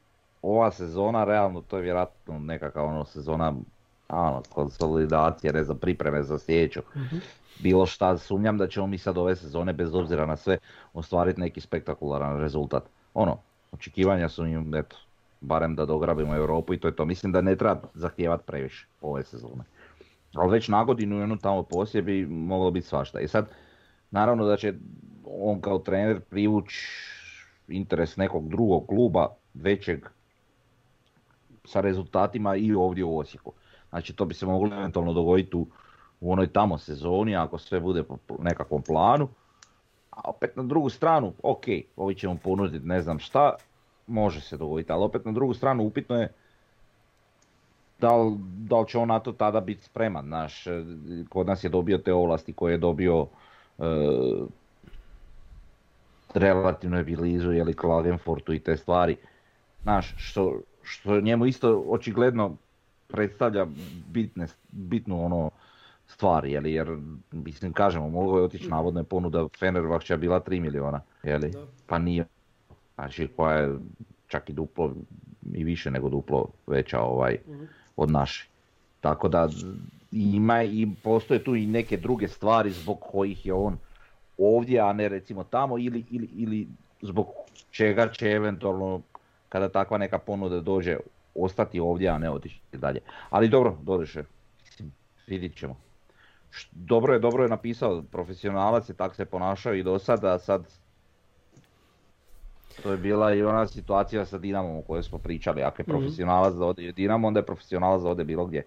ova sezona, realno to je vjerojatno nekakva ono sezona ono, konsolidacije, ne znam, pripreme za sljedeću. Bilo šta, sumnjam da ćemo mi sad ove sezone, bez obzira na sve, ostvariti neki spektakularan rezultat. Ono, očekivanja su im, eto, barem da dograbimo Europu i to je to. Mislim da ne treba zahtijevati previše ove sezone. Ali već na godinu i tamo poslije bi moglo biti svašta. I sad, naravno da će on kao trener privući interes nekog drugog kluba, većeg, sa rezultatima i ovdje u Osijeku. Znači to bi se moglo eventualno dogoditi u, u onoj tamo sezoni, ako sve bude po nekakvom planu. A opet na drugu stranu, ok, ovi ćemo ponuditi ne znam šta, može se dogoditi, ali opet na drugu stranu upitno je da li, da li će on na to tada biti spreman, znaš, e, kod nas je dobio te ovlasti koje je dobio e, relativno je blizu, je li Klagenfortu i te stvari, znaš, što, što njemu isto očigledno predstavlja bitne, bitnu ono stvar, je li, jer mislim kažemo, mogao je otići navodno je ponuda Fenerbahča bila 3 miliona, je li, Da. pa nije, znači koja je čak i duplo i više nego duplo veća ovaj od naše. Tako da ima i postoje tu i neke druge stvari zbog kojih je on ovdje, a ne recimo tamo ili, ili, ili zbog čega će eventualno kada takva neka ponuda dođe ostati ovdje, a ne otići dalje. Ali dobro, doduše, mislim, vidit ćemo. Dobro je, dobro je napisao, profesionalac je tak se ponašao i do sada, sad to je bila i ona situacija sa Dinamom o kojoj smo pričali, ako je profesionalac da ode Dinamo, onda je profesionalac da ode bilo gdje.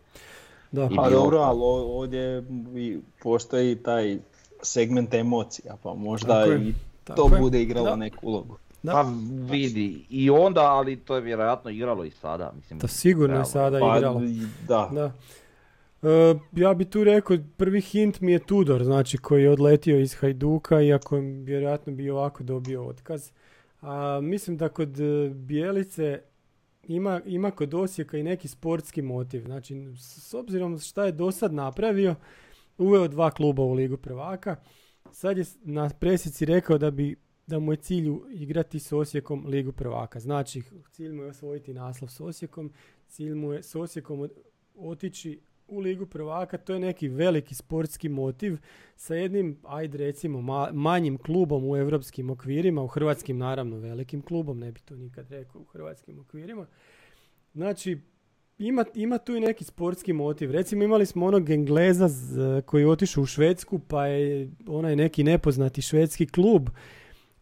Da. Pa bilo dobro, ali ovdje i postoji taj segment emocija, pa možda Tako je, i tako to je. bude igralo Da. neku ulogu. Da. Pa vidi, i onda, ali to je vjerojatno igralo i sada. Mislim, To sigurno je sada Pa, igralo. da. Da. E, ja bi tu rekao, prvi hint mi je Tudor, znači koji je odletio iz Hajduka, iako je vjerojatno bi ovako dobio otkaz. A, mislim da kod e, Bijelice ima, ima kod Osijeka i neki sportski motiv. Znači, s obzirom šta je do sad napravio, uveo dva kluba u Ligu prvaka. Sad je na presici rekao da bi da mu je cilj igrati s Osijekom Ligu prvaka. Znači, cilj mu je osvojiti naslov s Osijekom, cilj mu je s Osijekom otići u Ligu prvaka, to je neki veliki sportski motiv sa jednim, ajde recimo, ma- manjim klubom u europskim okvirima, u hrvatskim naravno velikim klubom, ne bi to nikad rekao u hrvatskim okvirima. Znači, ima, ima tu i neki sportski motiv. Recimo imali smo onog Engleza z- koji je otišao u Švedsku, pa je onaj neki nepoznati švedski klub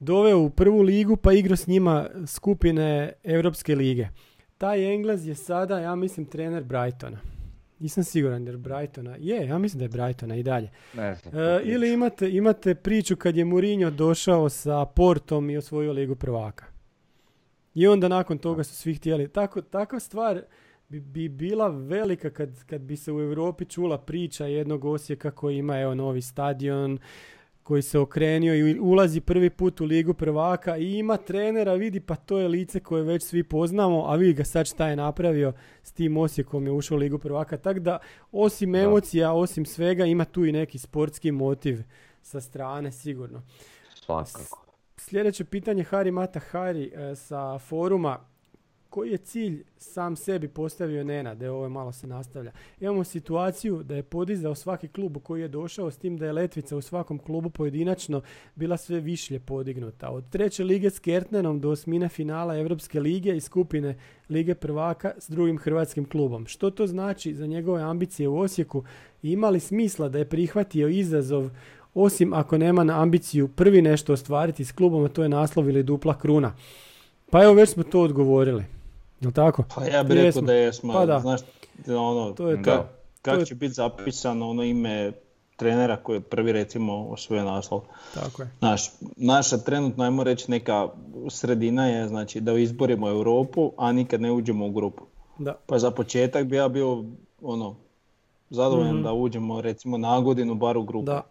doveo u prvu ligu pa igrao s njima skupine Europske lige. Taj Englez je sada, ja mislim, trener Brightona. Nisam siguran jer Brightona, je, ja mislim da je Brightona i dalje. Ne znam. E, ili imate, imate priču kad je Mourinho došao sa Portom i osvojio ligu prvaka. I onda nakon toga su svi htjeli. Tako, takva stvar bi, bi bila velika kad, kad bi se u Europi čula priča jednog Osijeka koji ima evo novi stadion, koji se okrenio i ulazi prvi put u ligu prvaka i ima trenera, vidi pa to je lice koje već svi poznamo, a vidi ga sad šta je napravio s tim Osijekom je ušao u ligu prvaka. Tako da osim Da. emocija, osim svega ima tu i neki sportski motiv sa strane sigurno. Svakako. Sljedeće pitanje Hari Mata Hari e, sa foruma. Koji je cilj sam sebi postavio Nenad, evo ovo malo se nastavlja. Imamo situaciju da je podizao svaki klub koji je došao s tim da je letvica u svakom klubu pojedinačno bila sve višlje podignuta. Od treće lige s Kertnenom do osmine finala Europske lige i skupine Lige prvaka s drugim hrvatskim klubom. Što to znači za njegove ambicije u Osijeku ima li smisla da je prihvatio izazov osim ako nema na ambiciju prvi nešto ostvariti s klubom, a to je naslov ili dupla kruna. Pa evo već smo to odgovorili. Jel tako? Pa ja bih rekao da jesmo. Pa da. Znaš, ono, To je ka-. Kako je- će biti zapisano ono ime trenera koji je prvi recimo osvojio naslov. Tako je. Naš, naša trenutno, ajmo reći, neka sredina je znači, da izborimo Europu, a nikad ne uđemo u grupu. Da. Pa za početak bi ja bio ono, zadovoljan da uđemo recimo na godinu bar u grupu. Da.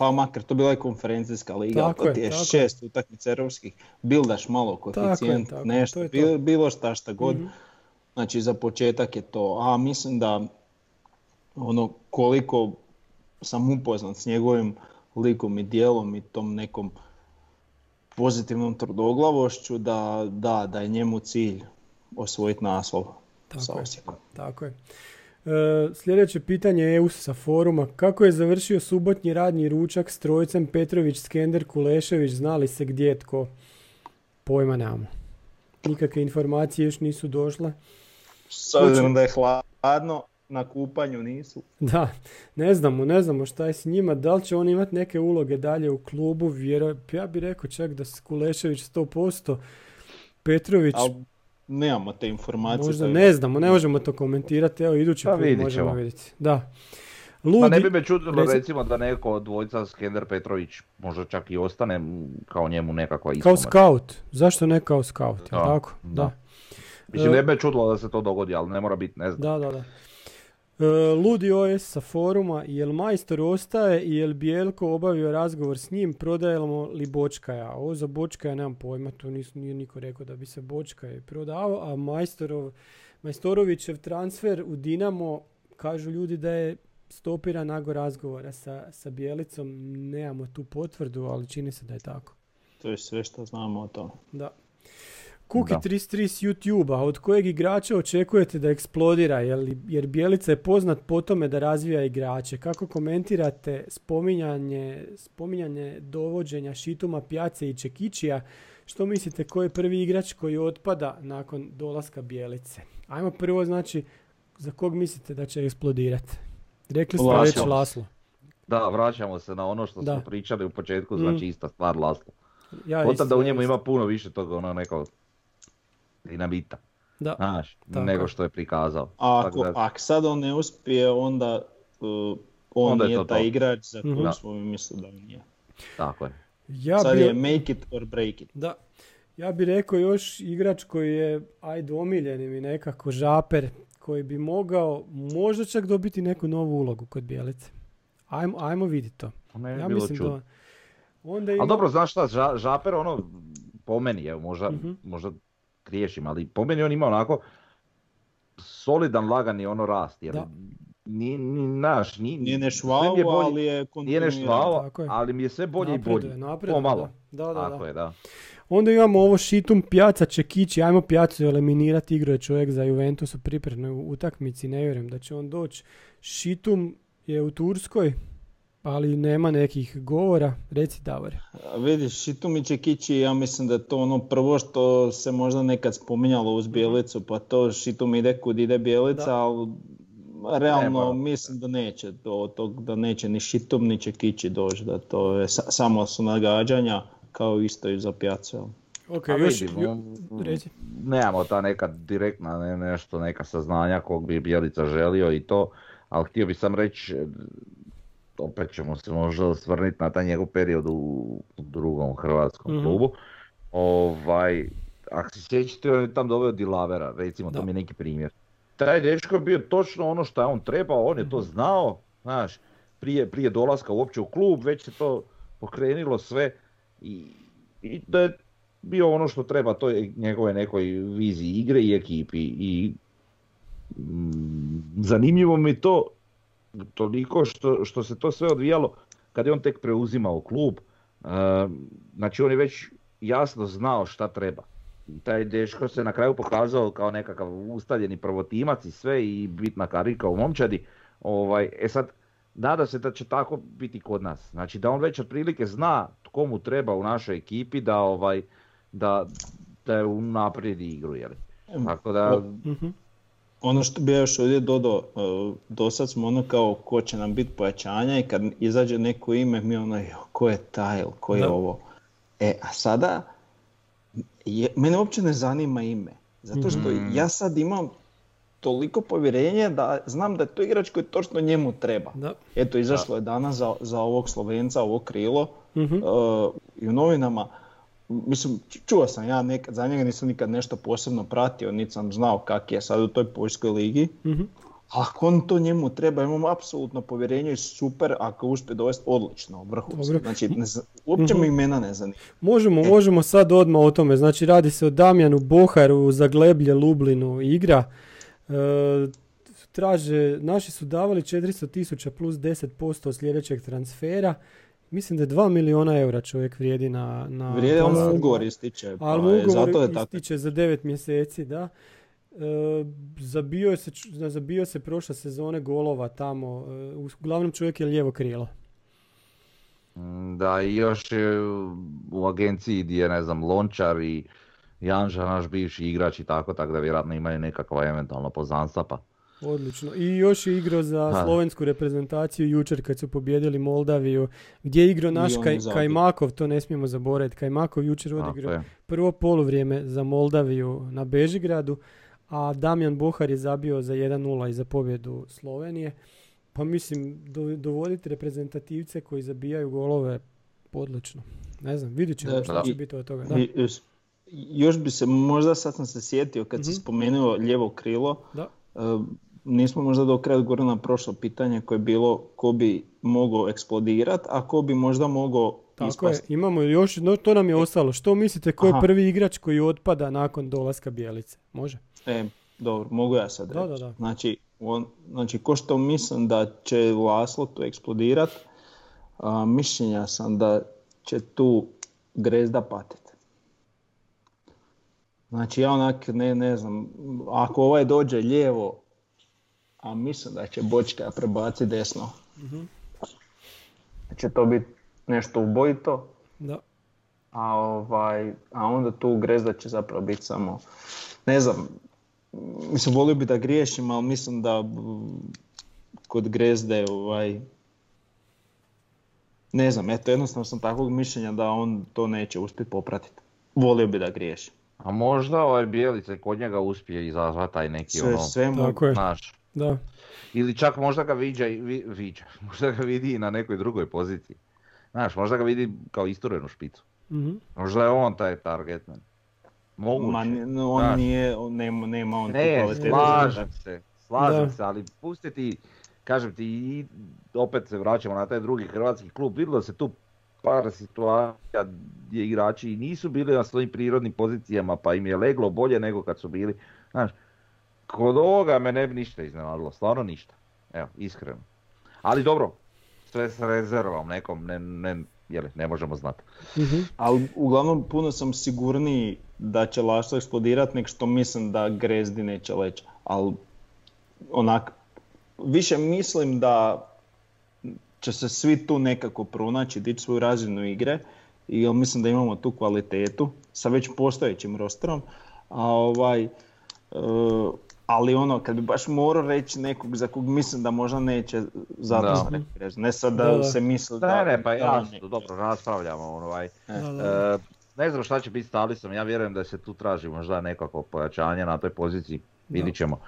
Pa makar to bila je konferencijska liga, Tako je, ti je tako je. šest utakmica europskih, bildaš malo koeficijent, tako je, nešto, to je to. bilo, šta šta god. Mhm. Znači za početak je to, a mislim da ono koliko sam upoznat s njegovim likom i dijelom i tom nekom pozitivnom tvrdoglavošću da, da, da je njemu cilj osvojiti naslov sa Tako je. Osijekom. Tako je. E, sljedeće pitanje je EUS sa foruma. Kako je završio subotnji radni ručak s trojicem Petrović, Skender, Kulešević? Znali se gdje je tko? Pojma nemamo. Nikakve informacije još nisu došle. S obzirom da je hladno, na kupanju nisu. Da, ne znamo, ne znamo šta je s njima, da li će on imati neke uloge dalje u klubu, vjero, ja bih rekao čak da Kulešević 100%, Petrović, nemamo te informacije. možda ne znamo, ne možemo to komentirati, evo idući Pa put možemo ćemo. vidjeti. Da. Pa Ludi, ne bi me čudilo reci- recimo da neko od dvojica Skender Petrović možda čak i ostane kao njemu nekakva kao ispomoć. scout, zašto ne kao scout, Da, tako? da. Da. Mislim, ne bi me čudilo da se to dogodi, ali ne mora biti, ne znam. Da, da, da. E, Ludi OS sa foruma, jel majstor ostaje i jel Bijelko obavio razgovor s njim, prodajemo li Bočkaja? Ovo za Bočkaja nemam pojma, tu nis, nije niko rekao da bi se Bočkaj prodavao, a majstorov, Majstorovićev transfer u Dinamo, kažu ljudi da je stopiran nakon razgovora sa, sa Bijelicom, nemamo tu potvrdu, ali čini se da je tako. To je sve što znamo o tome. Da. Kuki Da. 33 s YouTube-a, od kojeg igrača očekujete da eksplodira, jer, jer Bjelica je poznat po tome da razvija igrače. Kako komentirate spominjanje, spominjanje dovođenja Šituma, Pjace i Čekićija? Što mislite koji je prvi igrač koji otpada nakon dolaska Bjelice? Ajmo prvo, znači, za kog mislite da će eksplodirati? Rekli ste već Laslo. Da, vraćamo se na ono što Da. smo pričali u početku, Mm. znači ista stvar Laslo. Ja da u njemu ima puno više toga ono nekog dinamita, Da. znaš, Tako nego je. što je prikazao. A Tako ako, da- ako sad on ne uspije, onda uh, on Onda je nije to taj to. igrač za kojeg Mhm. smo mi mislili da on nije. Tako je. Ja sad bi- je make it or break it. Da. Ja bih rekao još igrač koji je, ajde, omiljeni mi nekako, žaper, koji bi mogao možda čak dobiti neku novu ulogu kod Bijelice. Ajmo, ajmo vidjeti to. Ne bi Ja bilo mislim da... Onda ima... Ali dobro, znaš šta, Ža- Žaper ono, po meni, evo, možda, Mhm. možda griješim, ali po meni on ima onako solidan, lagani ono rast, jer Da. nije, ni naš, ni, Nije ne sve mi je švao, bolje- ali je Nije ne kontinuiran. švao, Tako je. ali mi je sve bolje i Napreduje, bolje. napreduje, Pomalo. Da, da. Tako da. je, da. Onda imamo ovo Šitum, Pjaca, Čekići. Ajmo Pjacu eliminirati, igrao je čovjek za Juventus u pripremnoj utakmici. Ne vjerujem da će on doći. Šitum je u Turskoj, ali nema nekih govora. Reci Davore. A Vidiš, Šitumić i Kići, ja mislim da je to ono prvo što se možda nekad spominjalo uz Bijelicu, pa to Šitum ide kud ide Bijelica, Da. ali realno Nema. mislim da neće do tog, da neće ni Šitum ni Čekići doći, da to je sa- samo su nagađanja kao isto i za pjacu. Ok, A još... vidimo, reci. nemamo ta neka direktna ne, nešto, neka saznanja kog bi Bjelica želio i to, ali htio bi sam reći, opet ćemo se možda osvrniti na taj njegov period u drugom hrvatskom Mhm. klubu. Ovaj, ako se sjećate, on je tam doveo Dilavera, recimo, Da. to mi je neki primjer. Taj dečko je bio točno ono što je on trebao, on je Mhm. to znao, znaš, prije, prije dolaska uopće u klub, već se to pokrenilo sve i, i da je bio ono što treba toj njegove nekoj viziji igre i ekipi i mm, zanimljivo mi je to toliko što, što se to sve odvijalo kad je on tek preuzimao klub. E, znači on je već jasno znao šta treba taj dečko se na kraju pokazao kao nekakav ustaljeni prvotimac i sve i bitna karika u momčadi. Ovaj, e sad, nada se da će tako biti kod nas. Znači da on već otprilike zna tko mu treba u našoj ekipi da ovaj da, da je unaprijedi igru, jel? Tako da, Mhm. Ono što bi ja još ovdje dodao, e, do sad smo ono kao ko će nam biti pojačanja i kad izađe neko ime mi ono, ko je taj ili ko je Da. ovo. E, a sada, je, mene uopće ne zanima ime. Zato što Mhm. ja sad imam toliko povjerenje da znam da je to igrač koji točno njemu treba. Da. Eto, izašlo je danas za, za ovog Slovenca, ovo krilo Mhm. e, i u novinama. Mislim, ču- čuo sam ja nekad, za njega nisam nikad nešto posebno pratio, niti sam znao kak je sad u toj poljskoj ligi. Mhm. Ako on to njemu treba, imam apsolutno povjerenje i super, ako uspije dovesti odlično, vrhunski. Dobro. Znači, ne zna- uopće Mhm. mi imena ne zanima. Možemo, možemo sad odmah o tome. Znači radi se o Damjanu Boharu za Gleblje Lublinu igra. E, traže, naši su davali 400 tisuća plus 10% od sljedećeg transfera. Mislim da je 2 miliona eura čovjek vrijedi na... na Vrijedi, on ugovor ističe, pa Ali ugovor zato je tako. ističe za 9 mjeseci, da. E, zabio, je se, zabio se prošle sezone golova tamo. E, uglavnom čovjek je lijevo krilo. mm, da i još je u agenciji gdje je, ne znam, Lončar i Janža, naš bivši igrač i tako, tako da vjerojatno imaju nekakva eventualno poznanstva pa. Odlično. I još je igrao za Da. slovensku reprezentaciju jučer kad su pobijedili Moldaviju, gdje je igrao naš Kaj. Kajmakov, to ne smijemo zaboraviti. Kajmakov jučer odigrao je. prvo poluvrijeme za Moldaviju na Bežigradu, a Damjan Bohar je zabio za 1-0 i za pobjedu Slovenije. Pa mislim, do, dovoditi reprezentativce koji zabijaju golove, odlično. Ne znam, vidjet ćemo Da, što da. će biti od toga. Da. I- još- još bi se, možda sad sam se sjetio kad si Mhm. spomenuo lijevo krilo, Da. e, nismo možda do kraja odgovorili na prošlo pitanje koje je bilo ko bi mogao eksplodirat, a ko bi možda mogao Tako je, ispasti. imamo još, no, to nam je ostalo. Što mislite, ko je Aha. prvi igrač koji otpada nakon dolaska Bijelice? Može? E, dobro, mogu ja sad Da, reći. da, da. Znači, on, znači, ko što mislim da će Laslo tu eksplodirat, a, mišljenja sam da će tu Grezda patit. Znači, ja onak, ne, ne znam, ako ovaj dođe lijevo, a mislim da će Bočka prebaciti desno, će to biti nešto ubojito, Da. a, ovaj, a onda tu Grezda će zapravo biti samo, ne znam, mislim volio bi da griješim, ali mislim da kod Grezde ovaj, ne znam, eto jednostavno sam takvog mišljenja da on to neće uspjeti popratiti. Volio bi da griješim. A možda ovaj Bijelice kod njega uspije izazvati taj neki Sve, ono, sve znaš, Da. ili čak možda ga viđa, i- vi, viđa, možda ga vidi i na nekoj drugoj poziciji. Znaš, možda ga vidi kao isturenu špicu. Mhm. Možda je on taj target man. Moguće. Ma, no, on Znaš. nije, on nema, nema on tu Ne, kvalitete. slažem se, slažem Da. se, ali pustiti, kažem ti, i opet se vraćamo na taj drugi hrvatski klub, vidjelo se tu par situacija gdje igrači nisu bili na svojim prirodnim pozicijama, pa im je leglo bolje nego kad su bili, znaš, kod ovoga me ne bi ništa iznenadilo, stvarno ništa, evo, iskreno. Ali dobro, sve s rezervom nekom, ne, ne, jeli, ne možemo znati. Mhm. Ali uglavnom puno sam sigurniji da će Lašlo eksplodirat nek što mislim da Grezdi neće leći. Ali onak, više mislim da će se svi tu nekako pronaći, dići svoju razinu igre i mislim da imamo tu kvalitetu sa već postojećim rosterom. A ovaj, e, ali ono, kad bi baš morao reći nekog za kog mislim da možda neće, zato Grezdu. Ne sad da, se misli da... Ne, ne, pa neće. dobro, raspravljamo, ovaj, Da, da. E, ne znam šta će biti s Talisom, ja vjerujem da se tu traži možda nekako pojačanje na toj poziciji, vidit ćemo.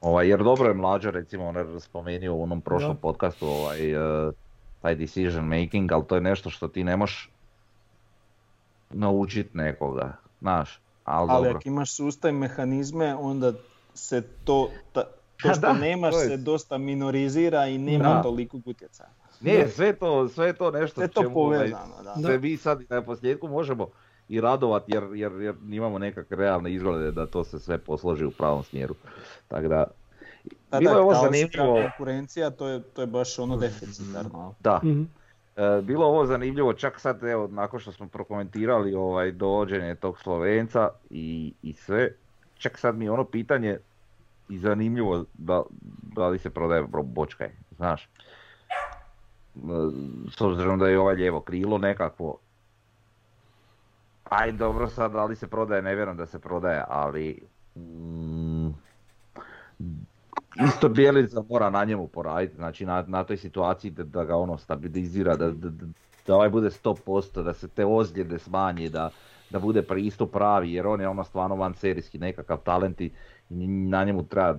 Ovaj, jer dobro je mlađa, recimo, on je spomenuo u onom prošlom Da. podcastu ovaj, e, taj decision making, ali to je nešto što ti ne možeš naučit nekoga, znaš, ali, Ali dobro. ako imaš sustav i mehanizme, onda se to, ta, to što da, nemaš to je- se dosta minorizira i nema Da. tolikog utjecaja. Nije, sve to, sve to nešto Sve to čemu, ovaj, povezano, da. se mi sad na posljedku možemo i radovati jer, jer, jer imamo nekakve realne izglede da to se sve posloži u pravom smjeru. Tako da, Da, bilo da, je ovo zanimljivo. konkurencija, to je, to je baš ono deficitarno. Da, Mhm. E, bilo ovo zanimljivo, čak sad evo, nakon što smo prokomentirali ovaj dovođenje tog Slovenca i, i sve, čak sad mi je ono pitanje i zanimljivo da, da li se prodaje bočkaj, znaš. E, S obzirom da je ovaj lijevo krilo nekakvo, aj dobro sad da li se prodaje, ne vjerujem da se prodaje, ali mm, isto Bjelica mora na njemu poraditi, znači na, na toj situaciji da, da ga ono stabilizira, da, da, da- da ovaj bude 100%, da se te ozljede smanji, da, da bude pristup pravi, jer on je ono stvarno van serijski nekakav talent i na njemu treba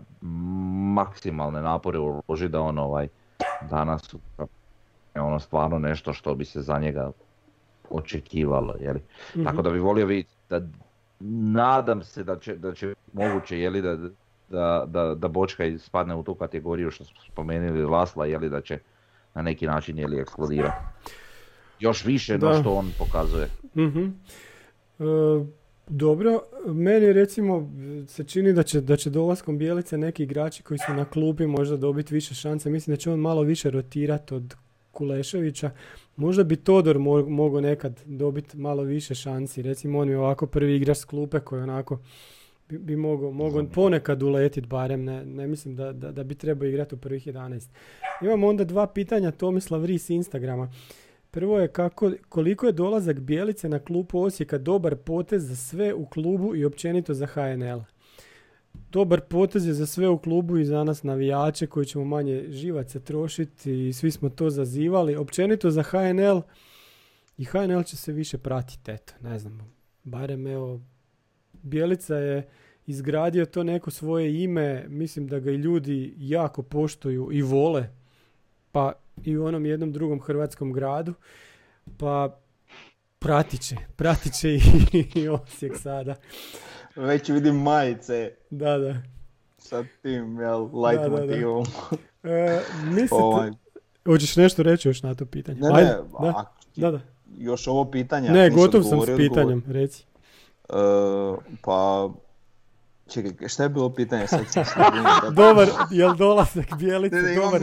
maksimalne napore uložiti da on ovaj danas je ono stvarno nešto što bi se za njega očekivalo, jeli. Tako da bi volio vidjeti da nadam se da će, da će moguće jeli da, da, da, da Bočka spadne u tu kategoriju što smo spomenuli Lasla jeli da će na neki način jeli eksplodirati. Još više no Da. što on pokazuje. Mhm. E, dobro, meni recimo se čini da će, da će dolaskom Bijelice neki igrači koji su na klubi možda dobiti više šanse. Mislim da će on malo više rotirati od Kuleševića. Možda bi Todor mo- mogao nekad dobiti malo više šansi. Recimo on je ovako prvi igrač s klupe koji onako bi, bi mogao, mogao ponekad uletit barem. Ne, ne mislim da, da, da bi trebao igrati u prvih 11. Imamo onda dva pitanja Tomislav Ris Instagrama. Prvo je kako, koliko je dolazak Bijelice na klubu Osijeka dobar potez za sve u klubu i općenito za HNL. Dobar potez je za sve u klubu i za nas navijače koji ćemo manje živaca trošiti i svi smo to zazivali. Općenito za HNL i HNL će se više pratiti, eto, ne znam. Barem evo, Bijelica je izgradio to neko svoje ime, mislim da ga i ljudi jako poštuju i vole, pa i u onom jednom drugom hrvatskom gradu, pa pratit će, pratit će i, i Osijek sada. Već vidim majice Da, da. sa tim, jel, light Da, da, da. E, mislite, Ovaj, hoćeš nešto reći još na to pitanje? ne, Ajde, ne, da, a, da, da. još ovo pitanje. Ne, gotov sam s odgovorio, odgovor. pitanjem, reci. E, pa, čekaj, šta je bilo pitanje sad? sam. Dobar, jel dolazak Bijelice, Ne, ne, dobar,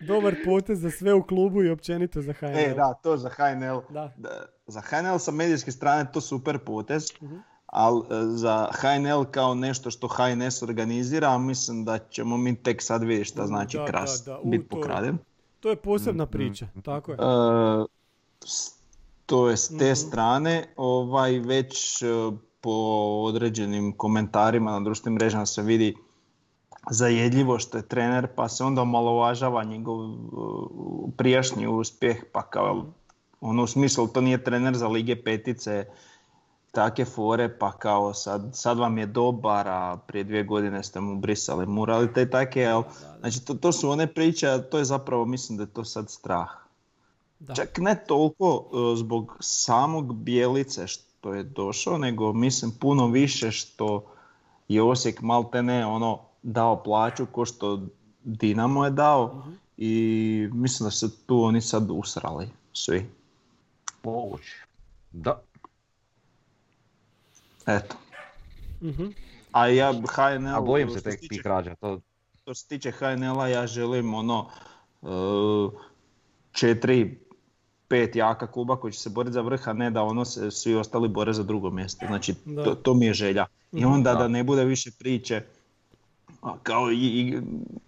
dobar potez za sve u klubu i općenito za HNL. E, da, to za HNL. Da. Da, za HNL sa medijske strane to super potez, Mhm. ali za HNL kao nešto što HNS organizira, mislim da ćemo mi tek sad vidjeti šta znači Da, kras da, da, u, je- pokraden. To je posebna priča, tako je. E, s- to je s te Mhm. strane, ovaj već e, po određenim komentarima na društvenim mrežama se vidi zajedljivo što je trener, pa se onda omalovažava njegov e, prijašnji uspjeh, pa kao ono u smislu to nije trener za lige petice, take fore, pa kao sad, sad vam je dobar, a prije dvije godine ste mu brisali murali, te take, jel? Znači to, to su one priče, a to je zapravo, mislim da je to sad strah. Da. Čak ne toliko e, zbog samog Bijelice što je došao, nego mislim puno više što je Osijek maltene ono dao plaću ko što Dinamo je dao i mislim da se tu oni sad usrali svi. Moguće. Da. Eto. Mhm. A ja HNL... A bojim se što tek tih rađa, to Što se tiče HNL-a ja želim ono e, četiri, pet jaka kluba koji će se boriti za vrh, a ne da ono se svi ostali bore za drugo mjesto. Znači to, to mi je želja. I onda da. Da. ne bude više priče a, kao i, i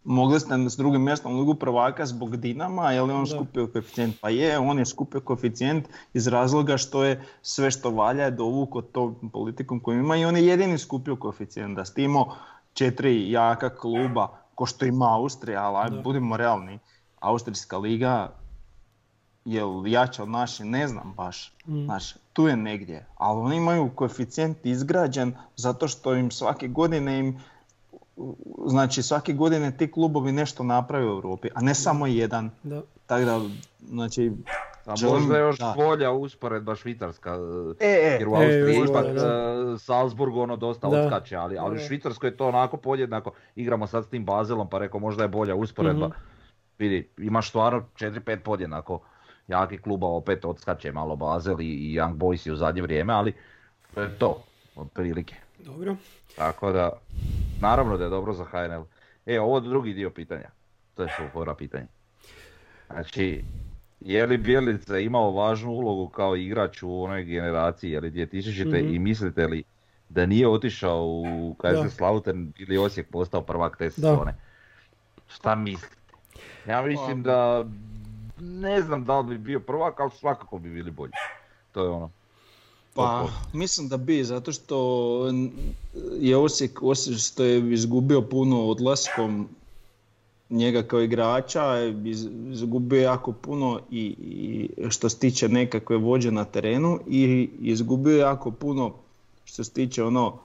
mogli ste s drugim mjestom Ligu prvaka zbog Dinama, je li on Da. skupio koeficijent? Pa je, on je skupio koeficijent iz razloga što je sve što valja je dovuko to politikom koju ima i on je jedini skupio koeficijent. Da ste imao četiri jaka kluba, ko što ima Austrija, ali budimo realni, Austrijska liga je jača od naše, ne znam baš. Mm. Znaš, tu je negdje, ali oni imaju koeficijent izgrađen zato što im svake godine im znači svake godine ti klubovi nešto naprave u Europi, a ne samo jedan. Da. Tako da, znači, A Želim- možda je još da. bolja usporedba Švicarska, e, e, jer u E, Austriji još ipak e, Salzburg ono dosta Da. odskače, ali, ali u Švicarskoj je to onako podjednako, igramo sad s tim Bazelom pa rekao možda je bolja usporedba. Mhm. Vidi, imaš stvarno 4-5 podjednako jaki kluba, opet odskače malo Bazel i, i Young Boys u zadnje vrijeme, ali to je to, otprilike. Dobro. Tako da, naravno da je dobro za HNL. E, ovo je drugi dio pitanja. To je fora pitanje. Znači, je li Bjelica imao važnu ulogu kao igrač u onoj generaciji, je li 2000 Mhm. i mislite li da nije otišao u Da. KSS Slautern ili Osijek postao prvak te Da. sezone? Šta mislite? Ja mislim da ne znam da li bi bio prvak, ali svakako bi bili bolji. To je ono. Pa, mislim da bi, zato što je Osijek, osim što je izgubio puno odlaskom njega kao igrača, iz- izgubio je jako puno i, i što se tiče nekakve vođe na terenu i izgubio je jako puno što se tiče ono,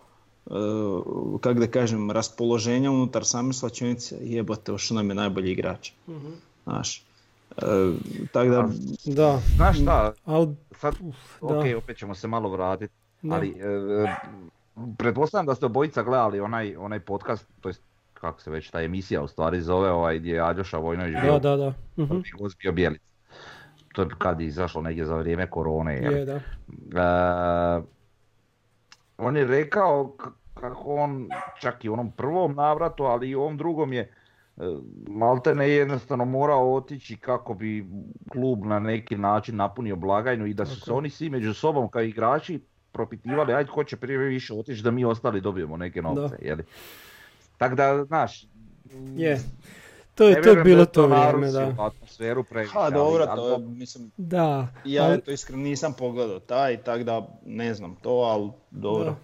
uh, kako da kažem, raspoloženja unutar same slačionice, jebote, što nam je najbolji igrač. Znaš, e, tako da, Da, Znaš šta, ali sad, da. ok, opet ćemo se malo vratiti, Da. ali e, pretpostavljam da ste obojica gledali onaj, onaj podcast, to jest kako se već ta emisija u stvari zove, ovaj gdje je Aljoša Vojnović bio da, da, da. Mhm. gost bio. To je kad je izašlo negdje za vrijeme korone. Je, da. E, on je rekao kako on čak i u onom prvom navratu, ali i u ovom drugom je maltene jednostavno morao otići kako bi klub na neki način napunio blagajnu i da su se Tako. oni svi među sobom kao igrači propitivali ajde ko će prije više otići da mi ostali dobijemo neke novce. jeli. Tako da, znaš, Je. To je, to je bilo da to vrijeme, da. atmosferu previše. ha dobro, ali to je, mislim, Da, ja ali- to iskreno nisam pogledao taj, tako da ne znam to, ali dobro. Da.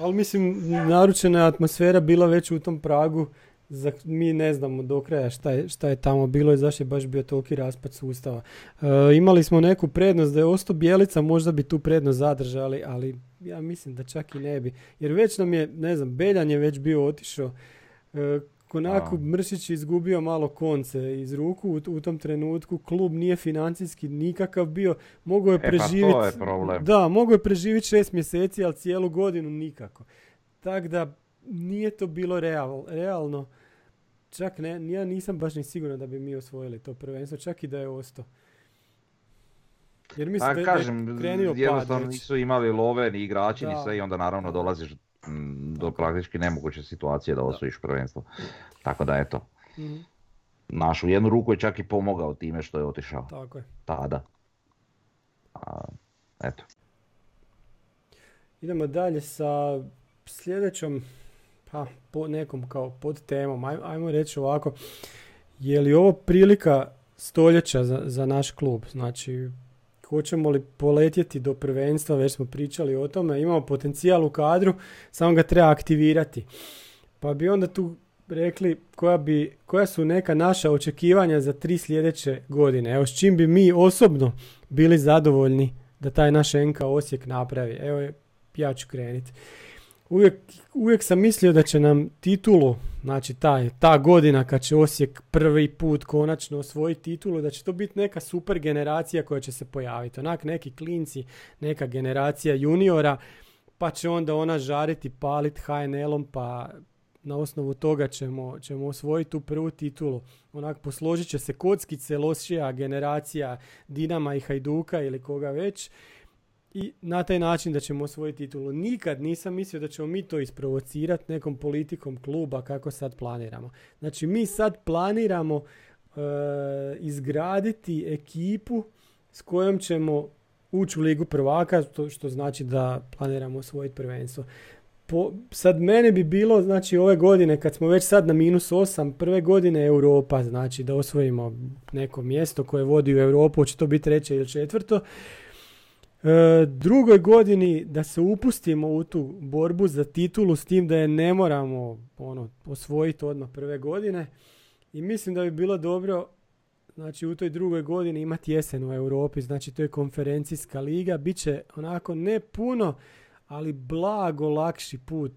Ali mislim, naručena je atmosfera bila već u tom pragu. Za, mi ne znamo do kraja šta je, šta je tamo bilo i zašto je baš bio toliki raspad sustava. E, imali smo neku prednost da je ostao Bjelica, možda bi tu prednost zadržali, ali ja mislim da čak i ne bi. Jer već nam je, ne znam, Beljan je već bio otišao. E, Konako A. Mršić je izgubio malo konce iz ruku u, u tom trenutku. Klub nije financijski nikakav bio. Mogao je E, pa to preživjeti... je problem. Da, mogao je preživjeti šest mjeseci, ali cijelu godinu nikako. Tako da nije to bilo real, realno. Čak ne, ja nisam baš ni siguran da bi mi osvojili to prvenstvo, čak i da je ostao. Jer mislim da, kažem, da je krenuo pad jednostavno već. nisu imali love ni igrači ni Da. sve i onda naravno dolaziš mm, do praktički nemoguće situacije da osvojiš prvenstvo. Tako da eto, Mhm, našu jednu ruku je čak i pomogao time što je otišao tako je. tada. A, eto. Idemo dalje sa sljedećom, pa po nekom kao pod temom, Aj- ajmo reći ovako, je li ovo prilika stoljeća za, za naš klub? Znači, hoćemo li poletjeti do prvenstva, već smo pričali o tome, imamo potencijal u kadru, samo ga treba aktivirati. Pa bi onda tu rekli koja, bi, koja su neka naša očekivanja za tri sljedeće godine. Evo s čim bi mi osobno bili zadovoljni da taj naš NK Osijek napravi. Evo ja ću krenuti. Uvijek, uvijek sam mislio da će nam titulu, znači taj, ta godina kad će Osijek prvi put konačno osvojiti titulu, da će to biti neka super generacija koja će se pojaviti. Onak neki klinci, neka generacija juniora, pa će onda ona žariti, palit HNL-om, pa na osnovu toga ćemo, ćemo osvojiti tu prvu titulu. Onak posložit će se kockice, lošija generacija Dinama i Hajduka ili koga već i na taj način da ćemo osvojiti titulu. Nikad nisam mislio da ćemo mi to isprovocirati nekom politikom kluba kako sad planiramo. Znači mi sad planiramo e, izgraditi ekipu s kojom ćemo ući u ligu prvaka, to što znači da planiramo osvojiti prvenstvo. Po, sad mene bi bilo, znači ove godine kad smo već sad na minus 8, prve godine Europa, znači da osvojimo neko mjesto koje vodi u Europu, hoće to biti treće ili četvrto. E, drugoj godini da se upustimo u tu borbu za titulu s tim da je ne moramo ono, osvojiti odmah prve godine. I mislim da bi bilo dobro znači u toj drugoj godini imati jesen u Europi, znači to je konferencijska liga, bit će onako ne puno, ali blago lakši put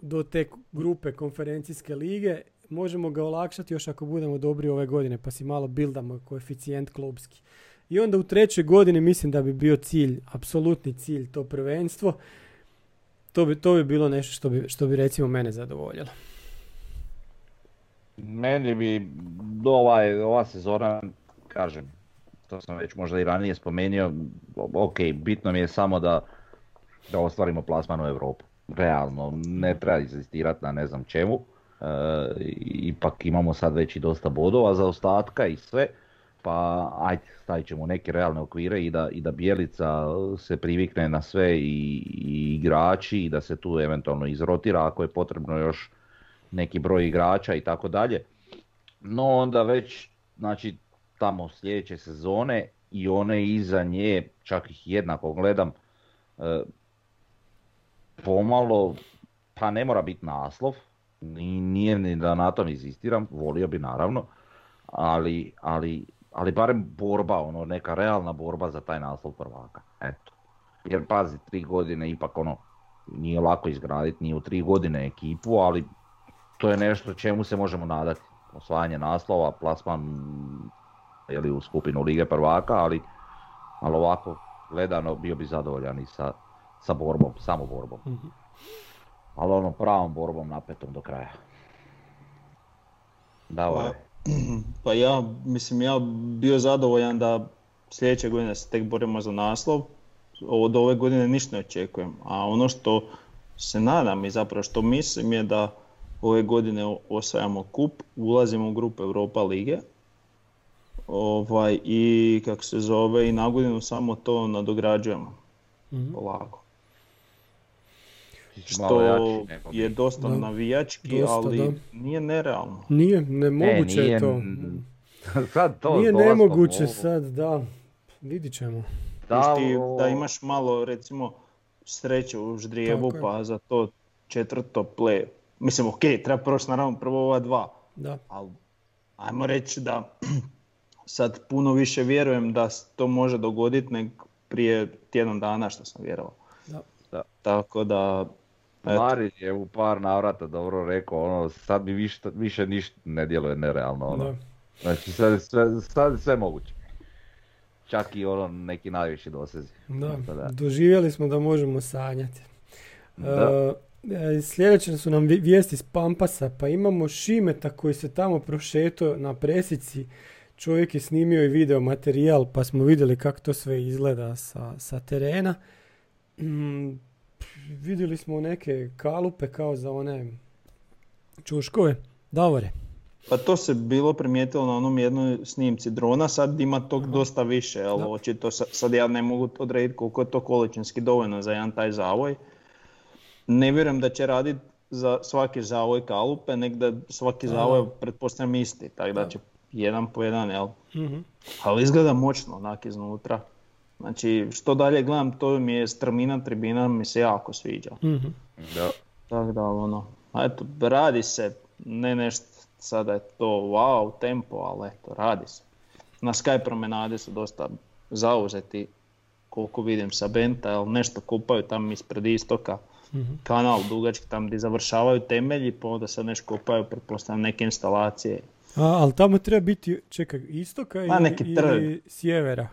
do te grupe konferencijske lige. Možemo ga olakšati još ako budemo dobri ove godine, pa si malo bildamo koeficijent klubski. I onda u trećoj godini mislim da bi bio cilj, apsolutni cilj to prvenstvo. To bi, to bi bilo nešto što bi, što bi recimo mene zadovoljilo. Meni bi ovaj, ova sezona, kažem, to sam već možda i ranije spomenuo, ok, bitno mi je samo da, da ostvarimo plasman u Europu. Realno, ne treba inzistirati na ne znam čemu. E, ipak imamo sad već i dosta bodova za ostatka i sve. Pa ajde, stavit ćemo neke realne okvire i da, i da Bijelica se privikne na sve i, i igrači i da se tu eventualno izrotira ako je potrebno još neki broj igrača i tako dalje. No onda već, znači tamo sljedeće sezone i one iza nje, čak ih jednako gledam, e, pomalo, pa ne mora biti naslov, ni- nije ni da na tom inzistiram, volio bi naravno, ali, ali, ali barem borba, ono, neka realna borba za taj naslov prvaka, eto. Jer pazi, tri godine ipak ono, nije lako izgraditi ni u tri godine ekipu, ali to je nešto čemu se možemo nadati. Osvajanje naslova, plasman jeli, u skupinu Lige prvaka, ali, ali ovako gledano bio bi zadovoljan i sa, sa borbom, samo borbom. Ali ono pravom borbom napetom do kraja. Davore. Pa ja, mislim, ja bio zadovoljan da sljedeće godine se tek borimo za naslov. Od ove godine ništa ne očekujem. A ono što se nadam i zapravo što mislim je da ove godine osvajamo kup, ulazimo u grupu Europa lige. Ovaj, I kako se zove, i na godinu samo to nadograđujemo. Mhm. Polako. Što je dosta Da. navijački, Dosta, ali da. nije nerealno. Nije, nemoguće E, je to. sad to Nije nemoguće ovog- sad, da. Vidit ćemo. Da, ti da imaš malo recimo sreće u je. pa za to četvrto play. Mislim ok, treba proći naravno prvo ova dva, Da. ali ajmo reći da sad puno više vjerujem da se to može dogoditi nego prije tjedan dana što sam vjerovao. Da. Da. Tako da, Marić je u par navrata dobro rekao, ono, sad mi više, više ništa ne djeluje nerealno, ono. Da. Znači, sad, sve, sad sve moguće. Čak i ono, neki najviši dosezi. Da, doživjeli smo da možemo sanjati. Da. E, e, sljedeće su nam vi- vijesti iz Pampasa, pa imamo Šimeta koji se tamo prošetao na presici. Čovjek je snimio i video materijal, pa smo vidjeli kako to sve izgleda sa, sa terena. Mm, vidjeli smo neke kalupe kao za one čuškove. Davore. pa to se bilo primijetilo na onom jednoj snimci drona, sad ima tog dosta više, ali Da. očito sa- sad ja ne mogu odrediti koliko je to količinski dovoljno za jedan taj zavoj. Ne vjerujem da će raditi za svaki zavoj kalupe, nek da svaki zavoj pretpostavljam isti, tako da će jedan po jedan, jel? Mhm. Ali izgleda moćno onak iznutra. Znači, što dalje gledam, to mi je strmina tribina, mi se jako sviđa. Mhm. Da. Tako da, ono, a eto, radi se, ne nešto sada je to wow, tempo, ali eto, radi se. Na Sky promenade su dosta zauzeti, koliko vidim sa Benta, jel nešto kupaju tamo ispred istoka, Mhm. kanal dugački tam gdje završavaju temelji, pa onda sad nešto kupaju, pretpostavljam neke instalacije. A, ali tamo treba biti, čekaj, istoka ili, neki trg. sjevera?